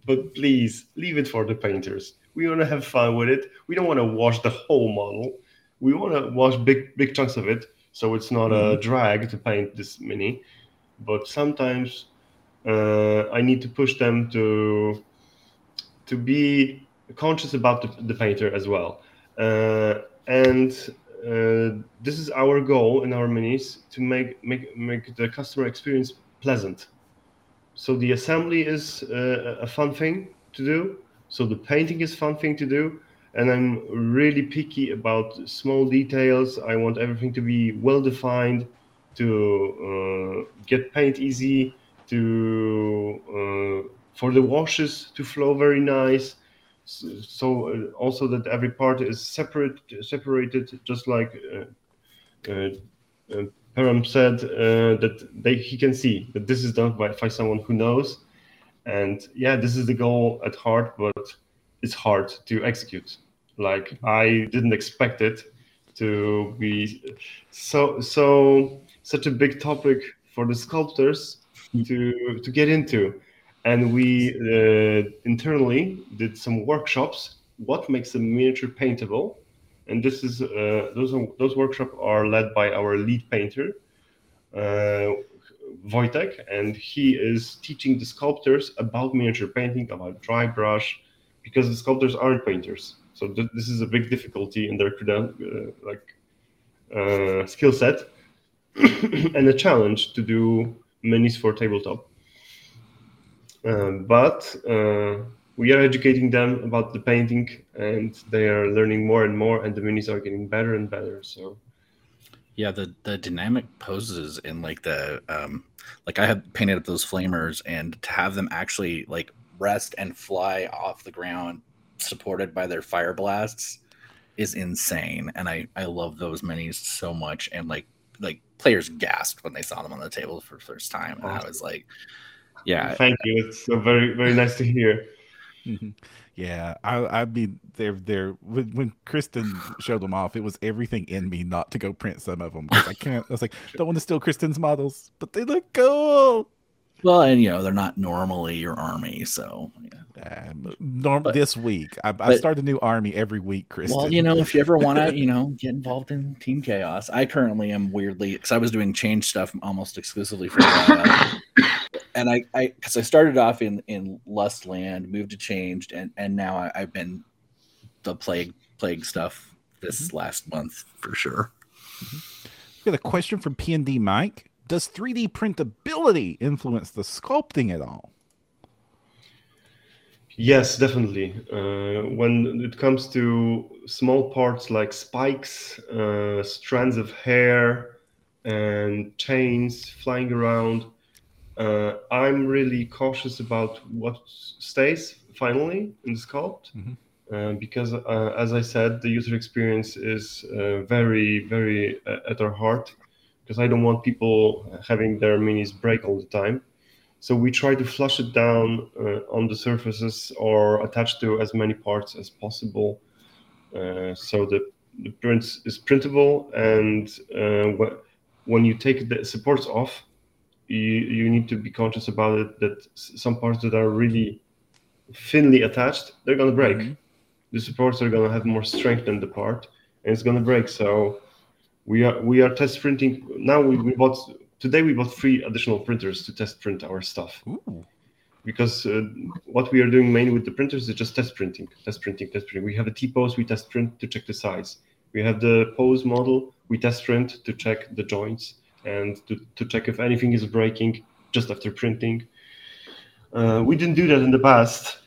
but please leave it for the painters. We want to have fun with it. We don't want to wash the whole model. We want to wash big big chunks of it, so it's not a drag to paint this mini. But sometimes uh, I need to push them to to be conscious about the, the painter as well. Uh, and uh, this is our goal in our minis to make make make the customer experience pleasant. So the assembly is uh, a fun thing to do. So the painting is fun thing to do. And I'm really picky about small details. I want everything to be well defined, to uh, get paint easy, to uh, for the washes to flow very nice. So, so uh, also that every part is separate, separated, just like uh, uh, Param said uh, that they, he can see that this is done by, by someone who knows. And yeah, this is the goal at heart, but it's hard to execute. Like I didn't expect it to be so so such a big topic for the sculptors to to get into. and we uh, internally did some workshops. What makes a miniature paintable? And this is uh, those those workshops are led by our lead painter, uh, Wojtek, and he is teaching the sculptors about miniature painting, about dry brush, because the sculptors aren't painters. So th- this is a big difficulty in their creden- uh, like uh, skill set and a challenge to do minis for tabletop. Uh, but uh, we are educating them about the painting, and they are learning more and more, and the minis are getting better and better. So yeah, the the dynamic poses in like the um like I had painted up those flamers and to have them actually like rest and fly off the ground supported by their fire blasts is insane. And I I love those minis so much and like like players gasped when they saw them on the table for the first time. And I was like, yeah. Thank you. It's so very very nice to hear. Mm-hmm. Yeah, I I mean they're they're when, when Kristen showed them off, it was everything in me not to go print some of them because I can't. I was like, don't want to steal Kristen's models, but they look cool. Well, and you know they're not normally your army, so yeah. Norm but, this week, I, but, I, start a new army every week, Kristen. Well, you know, if you ever want to, you know, get involved in Team Chaos, I currently am weirdly because I was doing change stuff almost exclusively for. And I, I, because I started off in in Lustland, moved to Changed, and and now I, have been the plague plague stuff this mm-hmm. last month for sure. Mm-hmm. We got a question from P and D Mike does 3D printability influence the sculpting at all? Yes, definitely. Uh, when it comes to small parts like spikes, uh, strands of hair, and chains flying around, uh, I'm really cautious about what stays finally in the sculpt. Mm-hmm. Uh, because, uh, as I said, the user experience is uh, very, very at our heart because I don't want people having their minis break all the time. So we try to flush it down uh, on the surfaces or attach to as many parts as possible, uh, so that the print is printable. And uh, wh- when you take the supports off, you you need to be conscious about it that some parts that are really thinly attached, they're gonna break. Mm-hmm. The supports are gonna have more strength than the part, and it's gonna break. So we are we are test printing now. We, we bought today. We bought three additional printers to test print our stuff. Ooh. Because uh, what we are doing mainly with the printers is just test printing, test printing, test printing. We have a T pose, we test print to check the size. We have the pose model, we test print to check the joints and to, to check if anything is breaking just after printing. Uh, we didn't do that in the past,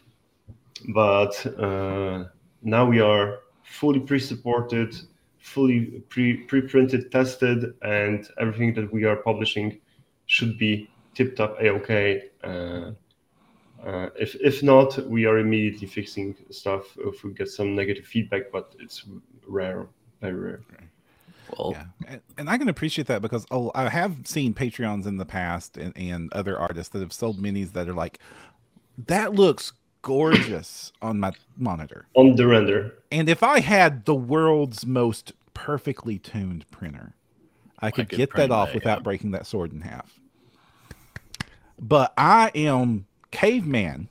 but uh, now we are fully pre-supported fully pre pre-printed, tested, and everything that we are publishing should be tip-top a-okay. Uh, uh, if if not, we are immediately fixing stuff if we get some negative feedback, but it's rare, very rare. Well, yeah, and, and, I can appreciate that because oh, I have seen Patreons in the past and, and other artists that have sold minis that are like, that looks gorgeous on my monitor. On the render. And if I had the world's most perfectly tuned printer, I could, I could get that off that, without yeah. breaking that sword in half. But I am caveman.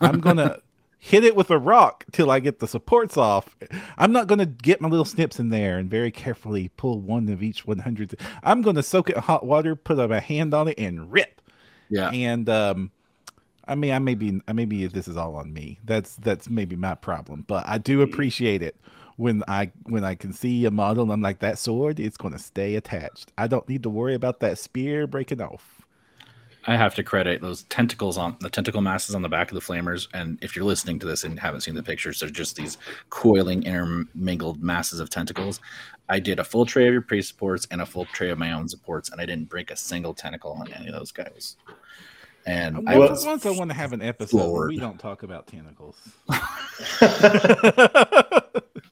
I'm gonna hit it with a rock till I get the supports off. I'm not gonna get my little snips in there and very carefully pull one of each 100. I'm gonna soak it in hot water, put my hand on it, and rip. Yeah. And um, I mean, I maybe, I maybe this is all on me. That's that's maybe my problem, but I do appreciate it when I when I can see a model and I'm like that sword, it's going to stay attached. I don't need to worry about that spear breaking off. I have to credit those tentacles on the tentacle masses on the back of the flamers. And if you're listening to this and haven't seen the pictures, they're just these coiling, intermingled masses of tentacles. I did a full tray of your pre supports and a full tray of my own supports, and I didn't break a single tentacle on any of those guys. And I was, once I want to have an episode where we don't talk about tentacles.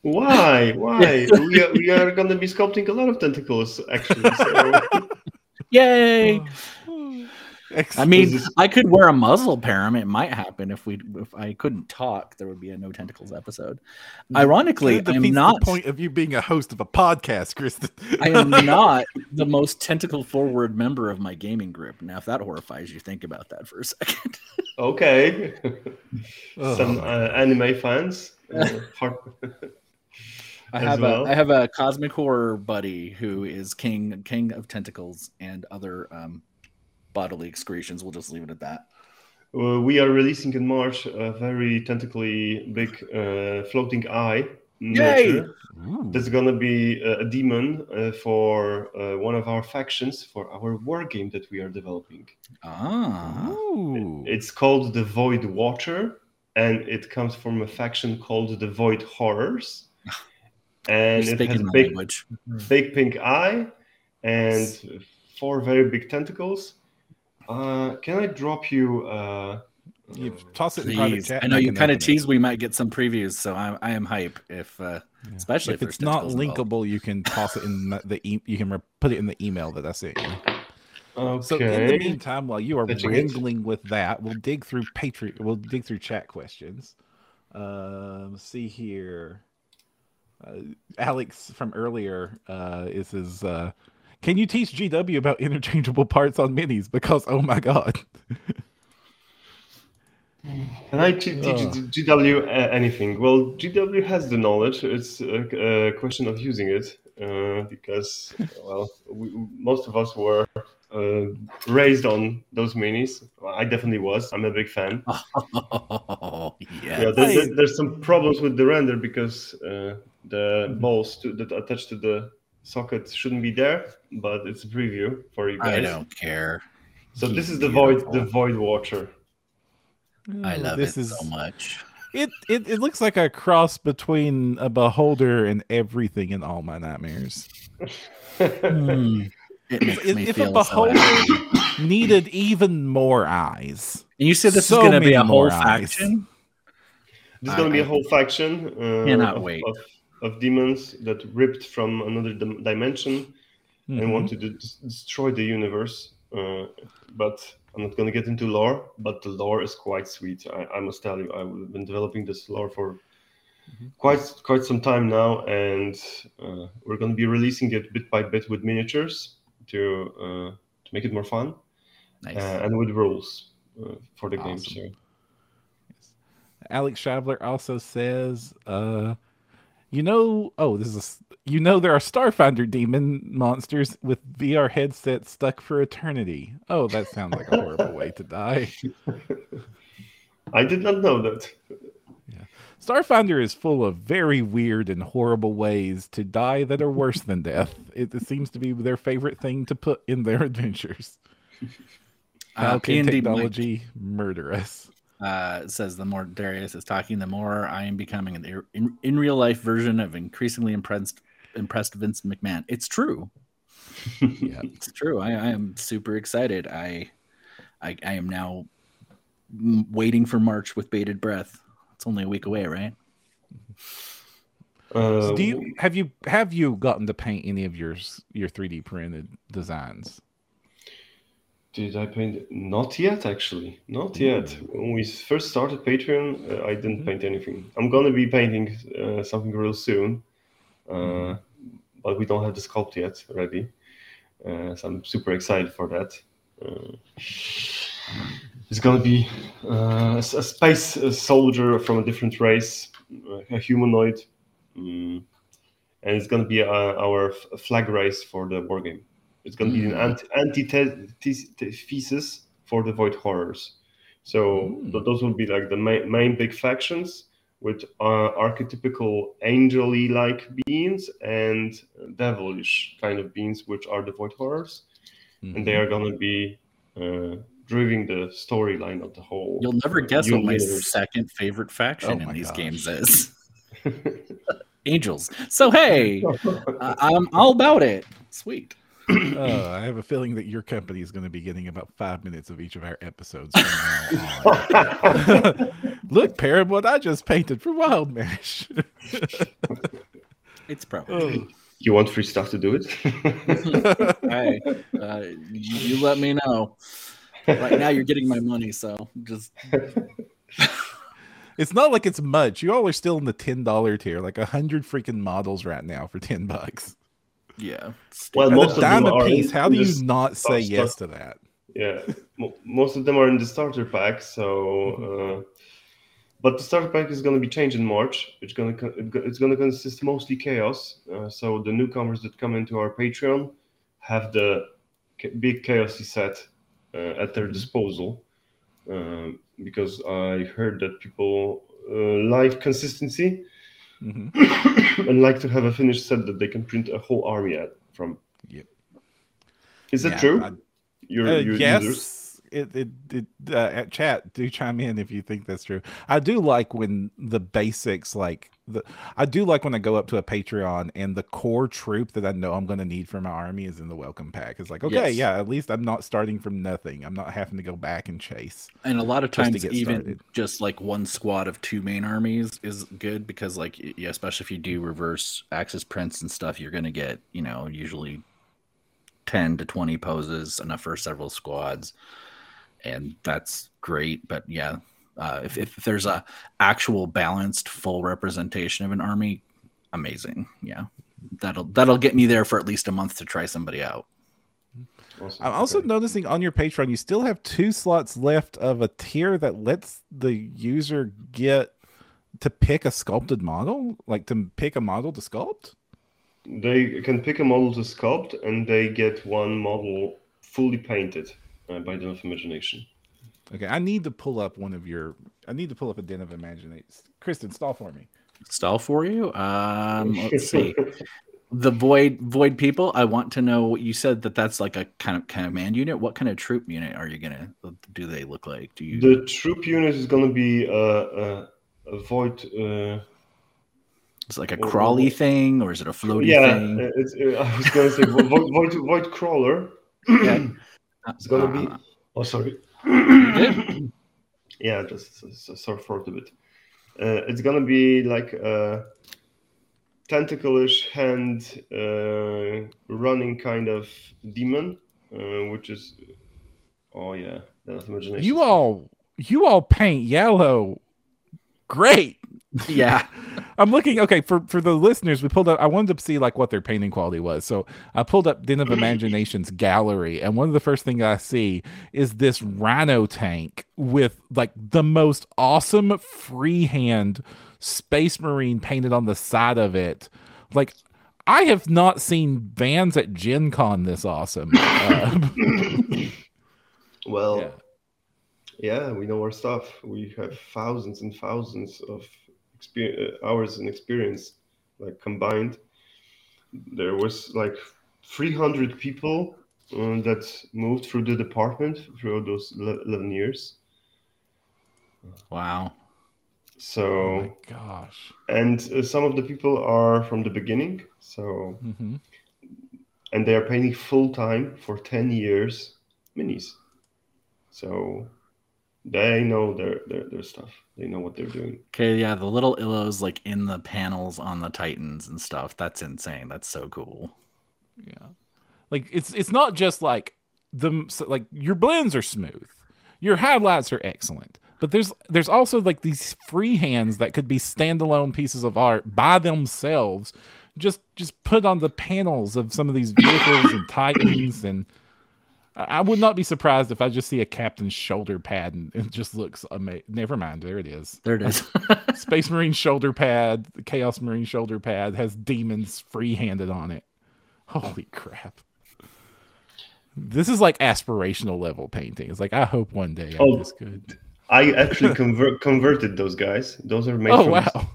Why? Why? we are, we are going to be sculpting a lot of tentacles, actually. So. Yay! Oh. I mean, I could wear a muzzle param. It might happen if we if I couldn't talk. There would be a no tentacles episode. Ironically, I'm not. the point of you being a host of a podcast, Kristen. I am not the most tentacle forward member of my gaming group. Now, if that horrifies you, think about that for a second. okay. Oh. Some uh, anime fans. Uh, I have well? a I have a cosmic horror buddy who is king king of tentacles and other um, bodily excretions. We'll just leave it at that. Uh, we are releasing in March a very tentacly big uh, floating eye. miniature. Ooh. That's gonna be a, a demon uh, for uh, one of our factions for our war game that we are developing. Ah, Ooh. It's called the Void Watcher, and it comes from a faction called the Void Horrors. And you're it has a big, language. big pink eye and four very big tentacles. Uh, can I drop you? Uh, You toss it in private Please. chat. I know you kind of open it. teased we might get some previews, so I, I am hype. If uh, especially If if, it's not tentacles involved. linkable, you can toss it in the, the e- you can re- put it in the email that I sent you. okay. So in the meantime, while you are Fetching it. wrangling with that, we'll dig through Patreon. We'll dig through chat questions. Um, let's see here. Uh, Alex from earlier uh, is his. Uh, can you teach GW about interchangeable parts on minis? Because oh my god, Can I teach Ugh. GW uh, anything? Well, GW has the knowledge. It's a, a question of using it uh, because, well, we, most of us were uh, raised on those minis. I definitely was. I'm a big fan. Oh, Yeah, yeah. there, there- there's some problems with the render because uh, the balls to, that attach to the socket shouldn't be there, but it's a preview for you guys. I don't care. So this is the void, the void watcher. I love this it is so much. it, it. It looks like a cross between a beholder and everything in all my nightmares. It makes If, me if a feel so beholder needed even more eyes, And you said this so is going to be a whole more eyes. faction. There's going to be a whole faction uh, Cannot wait. Of, of demons that ripped from another dim- dimension Mhm. and want to de- destroy the universe. Uh, but I'm not going to get into lore, but the lore is quite sweet. I, I must tell you, I've been developing this lore for quite quite some time now, and uh, we're going to be releasing it bit by bit with miniatures to uh, to make it more fun Nice. uh, and with rules uh, for the game. Awesome. So. Alex Shavler also says, uh, you know, oh, this is, you know, there are Starfinder demon monsters with VR headsets stuck for eternity. Oh, that sounds like a horrible way to die. I did not know that. Starfinder is full of very weird and horrible ways to die that are worse than death. It, it seems to be their favorite thing to put in their adventures. How Uh, can P&D Mike, technology murder us? Uh, says the more Darius is talking, the more I am becoming an in, in real life version of increasingly impressed impressed Vincent McMahon. It's true. Yeah. It's true. I, I am super excited. I, I I am now waiting for March with bated breath. It's only a week away, right? Uh, do you have you have you gotten to paint any of your your 3D printed designs? Did I paint? Not yet, actually. Not yet. When we first started Patreon, uh, I didn't paint anything. I'm gonna be painting uh, something real soon, uh, but we don't have the sculpt yet ready. Uh, so I'm super excited for that. Uh, it's gonna be uh, a a space uh, soldier from a different race, a humanoid, mm, and it's gonna be uh, our flag race for the war game. It's going to be an anti- antithesis for the Void Horrors. So Hmm. th- those will be like the main, main big factions with uh, archetypical angel-y like beings and devilish kind of beings, which are the Void Horrors, and they are going to be uh, driving the storyline of the whole. You'll never uh, guess what my second favorite faction Oh in these gosh. games is. Angels. So hey, I- I'm all about it. Sweet. Uh, I have a feeling that your company is going to be getting about five minutes of each of our episodes from now on. Look, Param, what I just painted for Wild Mesh. It's probably. oh, you want free stuff to do it? hey, uh, you, you let me know. right now you're getting my money, so just It's not like it's much. You all are still in the ten dollar tier, like a hundred freaking models right now for ten bucks. Yeah. Well, And most a of them are piece. How do you not say stuff. yes to that? Yeah, most of them are in the starter pack. So, uh, but the starter pack is going to be changed in March. It's going to it's going to consist mostly chaos. Uh, so the newcomers that come into our Patreon have the big chaosy set uh, at their disposal. Um, because I heard that people uh, like consistency hmm and like to have a finished set that they can print a whole army at from. Yep. Is that Yeah, true? I- Your, Uh, your users? It, it, it uh, at chat do chime in if you think that's true. I do like when the basics like the I do like when I go up to a Patreon and the core troop that I know I'm going to need for my army is in the welcome pack. It's like okay, Yes. yeah, at least I'm not starting from nothing. I'm not having to go back and chase. And a lot of times, even started. just like one squad of two main armies is good because, like, yeah, especially if you do reverse axis prints and stuff, you're going to get, you know, usually 10 to 20 poses, enough for several squads. And that's great. But yeah, uh, if, if there's a actual balanced full representation of an army, amazing. Yeah. That'll that'll get me there for at least a month to try somebody out. Awesome. I'm also Okay. noticing on your Patreon you still have two slots left of a tier that lets the user get to pick a sculpted model, like to pick a model to sculpt. They can pick a model to sculpt, and they get one model fully painted uh, by Den of Imagination. Okay, I need to pull up one of your. I need to pull up a den of imagination. Kristen, stall for me. Stall for you. Um, let's see. the void void people i want to know what you said that that's like a kind of command unit what kind of troop unit are you gonna do they look like do you the troop unit is going to be uh, uh, a void. Uh, it's like a crawly thing or is it a floaty yeah, thing it's, uh, I was going to say void, void, void crawler. Yeah. It's going to be. Uh, Oh, sorry. yeah, just s- s- sore throat a bit. Uh, it's gonna be like a tentacle-ish hand uh, running kind of demon, uh, which is oh yeah, that's imagination. You all, you all paint yellow. Great. yeah I'm looking. Okay, for for the listeners, we pulled up. I wanted to see like what their painting quality was. So I pulled up Den of Imagination's gallery, and one of the first things I see is this Rhino tank with like the most awesome freehand Space Marine painted on the side of it. Like I have not seen vans at Gen Con this awesome. Uh, well, Yeah. yeah. we know our stuff. We have thousands and thousands of exper- uh, hours and experience, like combined. There was like 300 people uh, that moved through the department throughout those 11 years. wow So, oh gosh. and uh, some of the people are from the beginning. So, hmm and they are painting full time for 10 years minis. So, they know their, their their stuff. They know what they're doing. okay yeah the little illos like in the panels on the titans and stuff that's insane that's so cool Yeah. Like it's it's not just like the like your blends are smooth. Your highlights are excellent. But there's there's also like these free hands that could be standalone pieces of art by themselves. Just just put on the panels of some of these vehicles and titans and I I would not be surprised if I just see a captain's shoulder pad and it just looks amazing. Never mind, there it is. there it is Space Marine shoulder pad, the Chaos Marine shoulder pad has demons free-handed on it. Holy crap. This is like aspirational level painting. It's like I hope one day I'm Oh. this good. I actually convert converted those guys. Those are made Oh from wow.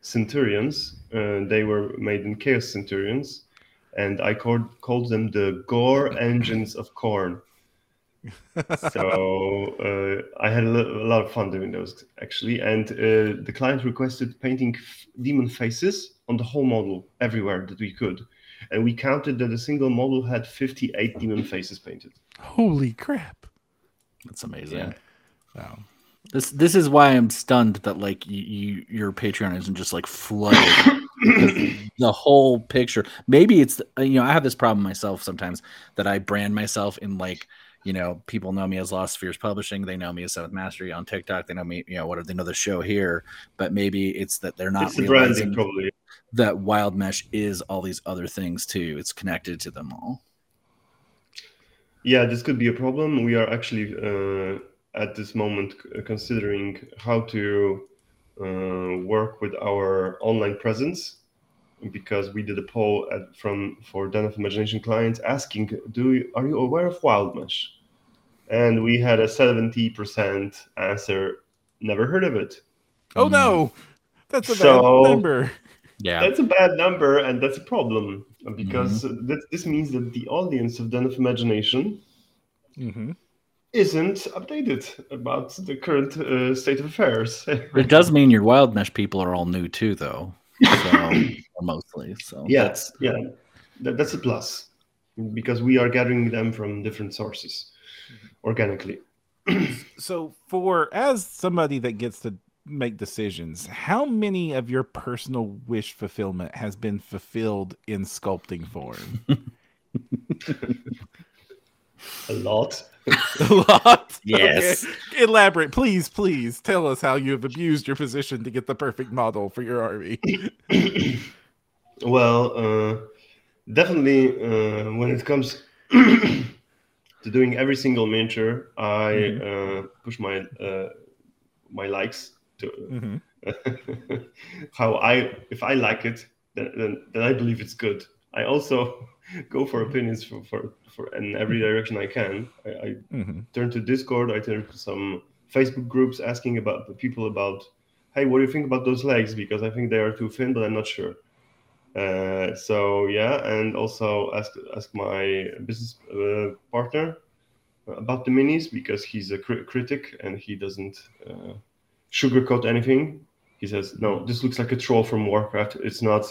Centurions. Uh, they were made in Chaos Centurions, and I called called them the Gore Engines of Khorne. so uh, I had a, lo- a lot of fun doing those actually, and uh, the client requested painting f- demon faces on the whole model everywhere that we could, and we counted that a single model had 58 demon faces painted. Holy crap. that's amazing Yeah. Wow. This this is why I'm stunned that like you, you your Patreon isn't just like flooded. the whole picture. Maybe it's you know I have this problem myself sometimes that I brand myself in like you know, people know me as Lost Spheres Publishing. They know me as Seventh Mastery on TikTok. They know me, you know, what they know the show here. But maybe it's that they're not It's realizing branding, probably. that Wild Mesh is all these other things too. It's connected to them all. Yeah, this could be a problem. We are actually uh, at this moment considering how to Uh, work with our online presence because we did a poll at, from for Den of Imagination clients asking, "Do you, are you aware of Wild Mesh?" And we had a seventy percent answer, "Never heard of it." Oh no, mm. that's a So- bad number. Yeah. That's a bad number, and that's a problem because mm-hmm. that, this means that the audience of Den of Imagination hmm isn't updated about the current uh, state of affairs. It does mean your Wild Mesh people are all new too, though. So mostly. So yes, yeah, that, that's a plus because we are gathering them from different sources organically. So, for as somebody that gets to make decisions, how many of your personal wish fulfillment has been fulfilled in sculpting form? A lot. A lot. Yes. Okay. Elaborate, please, please. Tell us how you have abused your position to get the perfect model for your army. Well, uh, definitely uh, when it comes to doing every single miniature, I uh, push my uh, my likes to mm-hmm. how I if I like it, then, then then I believe it's good. I also go for opinions for for, for in every direction I can. I, I Mhm. turn to Discord. I turn to some Facebook groups asking about the people about, hey, what do you think about those legs? Because I think they are too thin, but I'm not sure. Uh, so yeah, and also ask ask my business uh, partner about the minis because he's a cri- critic and he doesn't uh, sugarcoat anything. He says, "No, this looks like a troll from Warcraft. It's not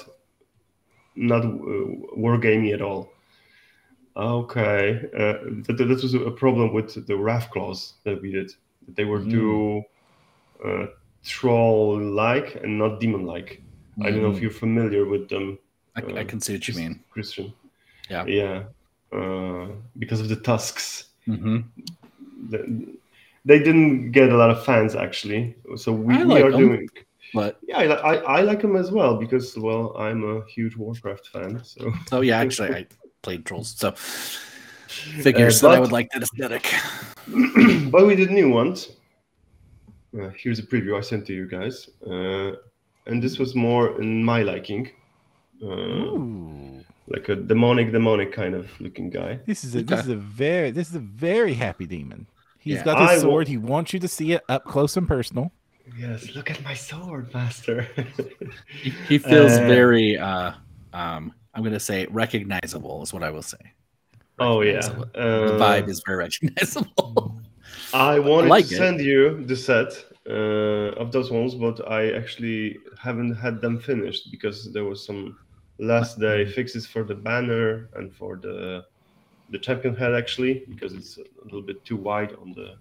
not uh, wargamey at all." Okay, uh, that, that was a problem with the Wrath claws that we did. They were Mm. too uh, troll-like and not demon-like. I don't know if Mm. you're familiar with them, I, I can see what you mean. Christian. Yeah. Yeah. Uh, because of the tusks. hmm The- They didn't get a lot of fans actually. So we, I we are them. doing. But Yeah, I, I, I like them as well because well I'm a huge Warcraft fan. So oh yeah, actually, I played trolls, so figures Uh, that I would like that aesthetic. but we did new ones. Uh, here's a preview I sent to you guys, uh, and this was more in my liking, uh, like a demonic, demonic kind of looking guy. This is a this is a very this is a very happy demon. He's Yeah. got I his will- sword. He wants you to see it up close and personal. Yes, look at my sword, master. He, he feels Uh, very. uh um I'm gonna say recognizable is what I will say. oh yeah, uh, the vibe is very recognizable. I wanted like to it. send you the set uh, of those ones, but I actually haven't had them finished because there was some last day fixes for the banner and for the the champion head actually because it's a little bit too wide on the.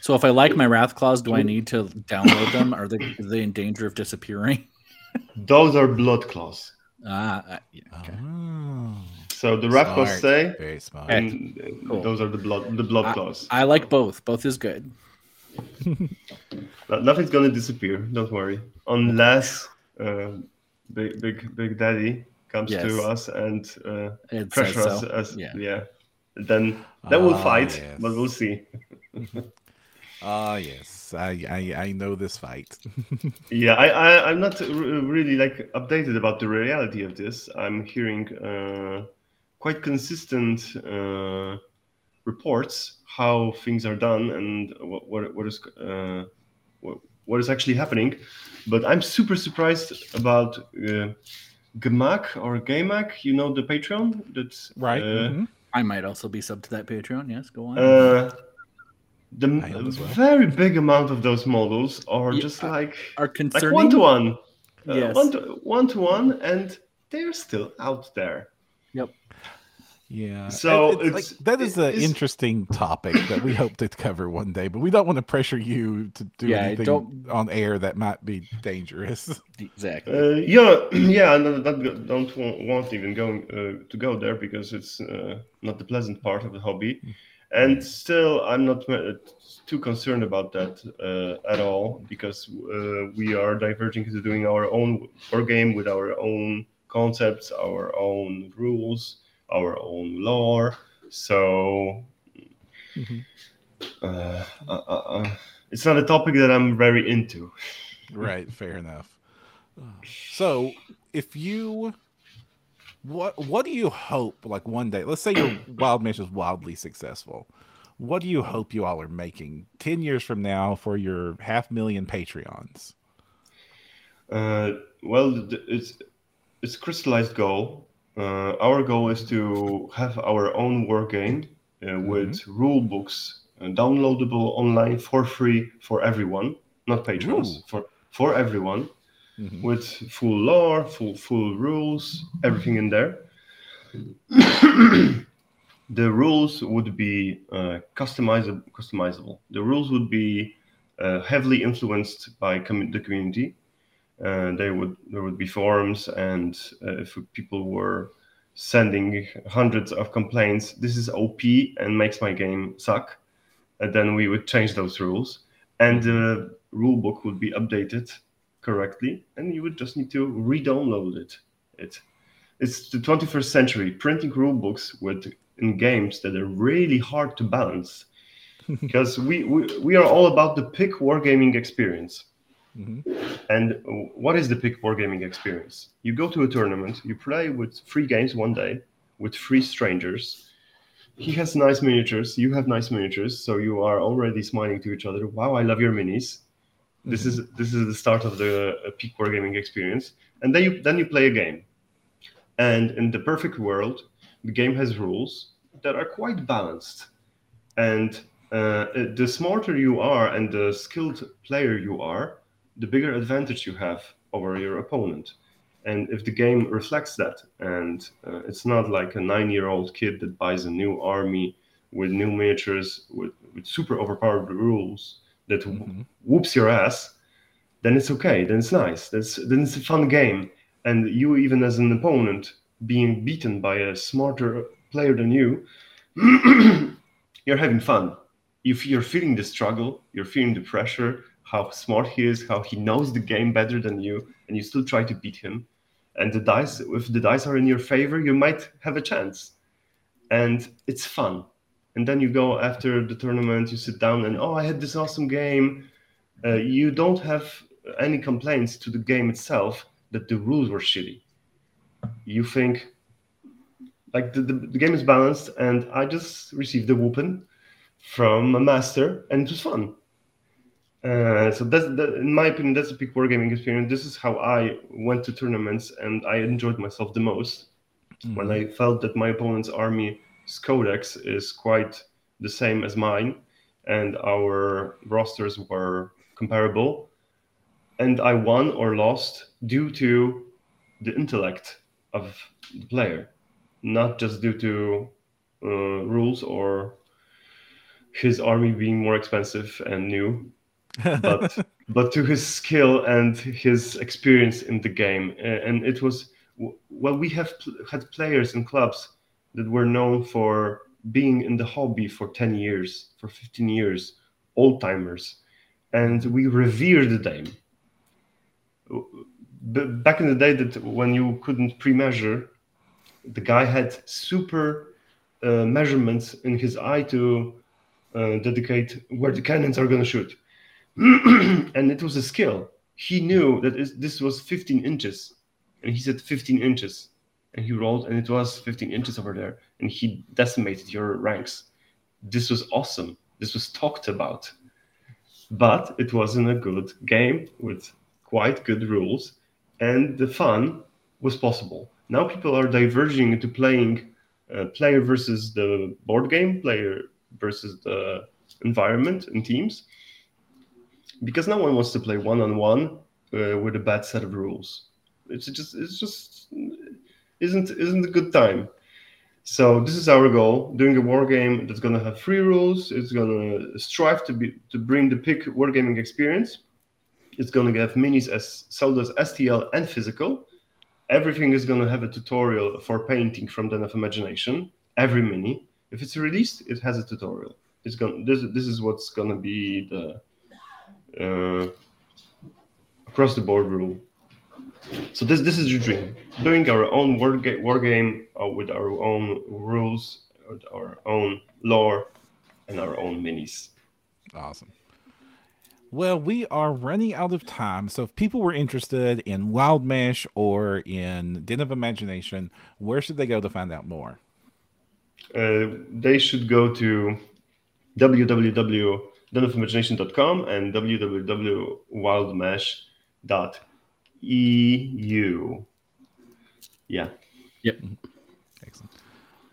So if I like my Wrath Claws, do I need to download them? Are they are they in danger of disappearing? Those are blood claws. Ah, uh, yeah, okay. Oh, So the Wrath claws smart. stay, very smart. and Cool. those are the blood the blood claws. I like both. Both is good. No- Nothing's gonna disappear. Don't worry, unless uh, big big big daddy comes Yes. to us and uh, It says pressure us. so. As, Yeah. yeah. Then then we'll Ah, fight, yes. but we'll see. Ah, yes, I, I I know this fight. Yeah, I, I I'm not r- really like updated about the reality of this. I'm hearing uh, quite consistent uh, reports how things are done and what what, what is uh, what, what is actually happening. But I'm super surprised about uh, Gamak or Gamac. You know the Patreon. That's right. Uh, mhm. I might also be sub to that Patreon. Yes, go on. uh, the I am as well. very big amount of those models are Yeah, just like Are like concerning? one to one, Yes. one to one to one, and they're still out there. Yep. Yeah. So it- it's like, that is an interesting topic that we hope to cover one day, but we don't want to pressure you to do Yeah, anything don't- on air that might be dangerous. Exactly. Uh, yeah, yeah, and I don't, don't want, want even going uh, to go there because it's uh, not the pleasant part of the hobby. And still I'm not uh, too concerned about that uh, at all because uh, we are diverging into doing our own war game with our own concepts, our own rules, our own lore. So Mhm. uh, uh, uh, uh, it's not a topic that I'm very into. right fair enough so if you what what do you hope like one day let's say your wild mission is wildly successful what do you hope you all are making 10 years from now for your half million patreons Uh, well, it's it's a crystallized goal. Uh, our goal is to have our own war game uh, with rule books uh, downloadable online for free for everyone, not patrons, Ooh. for for everyone, Mhm. with full lore, full full rules, everything in there. the rules would be uh, customizable. Customizable. The rules would be uh, heavily influenced by commu- the community. Uh, they would there would be forums, and uh, if people were sending hundreds of complaints, this is OP and makes my game suck, and then we would change those rules, and the rule book would be updated correctly, and you would just need to re-download it. It it's the 21st century. Printing rule books with in games that are really hard to balance, because we, we we are all about the pick wargaming experience. Mhm. And what is the pick wargaming experience? You go to a tournament, you play with three games one day with three strangers. He has nice miniatures, you have nice miniatures, so you are already smiling to each other. Wow, I love your minis. This is this is the start of the uh, peak wargaming experience. And then you then you play a game. And in the perfect world, the game has rules that are quite balanced. And uh, the smarter you are and the skilled player you are, the bigger advantage you have over your opponent. And if the game reflects that, and uh, it's not like a nine year old kid that buys a new army with new miniatures, with, with super overpowered rules that Mhm. whoops your ass, then it's okay. Then it's nice. That's, then it's a fun game. And you, even as an opponent, being beaten by a smarter player than you, you're having fun. If you're feeling the struggle, you're feeling the pressure, how smart he is, how he knows the game better than you, and you still try to beat him. And the dice, if the dice are in your favor, you might have a chance. And it's fun. And then you go after the tournament, you sit down and, oh, I had this awesome game. Uh, you don't have any complaints to the game itself that the rules were shitty. You think, like, the, the, the game is balanced, and I just received a whooping from a master, and it was fun. Uh, so that's that, in my opinion, that's a peak wargaming experience. This is how I went to tournaments, and I enjoyed myself the most when I felt that my opponent's army's codex is quite the same as mine, and our rosters were comparable, and I won or lost due to the intellect of the player, not just due to uh, rules or his army being more expensive and new, but but to his skill and his experience in the game. And it was well, we have pl- had players in clubs that were known for being in the hobby for 10 years, for 15 years, old timers, and we revere the game. Back in the day, that when you couldn't pre-measure, the guy had super uh, measurements in his eye to uh, dedicate where the cannons are going to shoot. and it was a skill. He knew that this was 15 inches, and he said 15 inches, and he rolled, and it was 15 inches over there, and he decimated your ranks. This was awesome. This was talked about, but it wasn't a good game with quite good rules, and the fun was possible. Now people are diverging into playing uh, player versus the board game, player versus the environment and teams because no one wants to play one on one with a bad set of rules. It's just it's just isn't isn't a good time. So this is our goal: doing a war game that's gonna have free rules. It's gonna strive to be to bring the pick wargaming experience. It's gonna have minis as sold as STL and physical. Everything is gonna have a tutorial for painting from Den of Imagination. Every mini, If it's released, it has a tutorial. It's going this this is what's gonna be the uh, across the board rule. So this this is your dream: doing our own war, ga- war game uh, with our own rules, with our own lore, and our own minis. Awesome. Well, we are running out of time. So if people were interested in Wild Mesh or in Den of Imagination, where should they go to find out more? Uh, they should go to www.denofimagination.com and www.wildmesh.eu. Yeah. Yep. Excellent.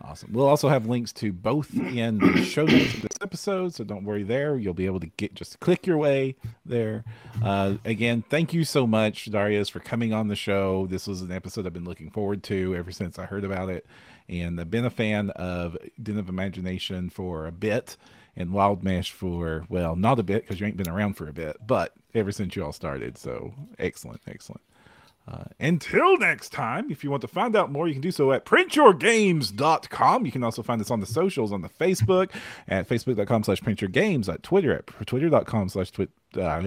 Awesome. We'll also have links to both in the show notes of this episode, so don't worry there. You'll be able to get just click your way there. Uh, again, thank you so much, Darius, for coming on the show. This was an episode I've been looking forward to ever since I heard about it, and I've been a fan of Den of Imagination for a bit and Wild Mesh for well, not a bit because you ain't been around for a bit, but ever since you all started. So excellent, excellent. Uh, until next time, if you want to find out more, you can do so at printyourgames.com. You can also find us on the socials on the Facebook at facebook.com slash printyourgames, at Twitter at twitter.com slash twit, uh,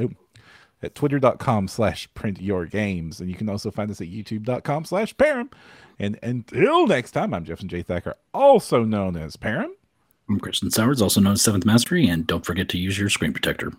at twitter.com slash printyourgames. And you can also find us at youtube.com slash param. And until next time, I'm Jeff and Jay Thacker, also known as Param. I'm Kristen Sowers, also known as Seventh Mastery, and don't forget to use your screen protector.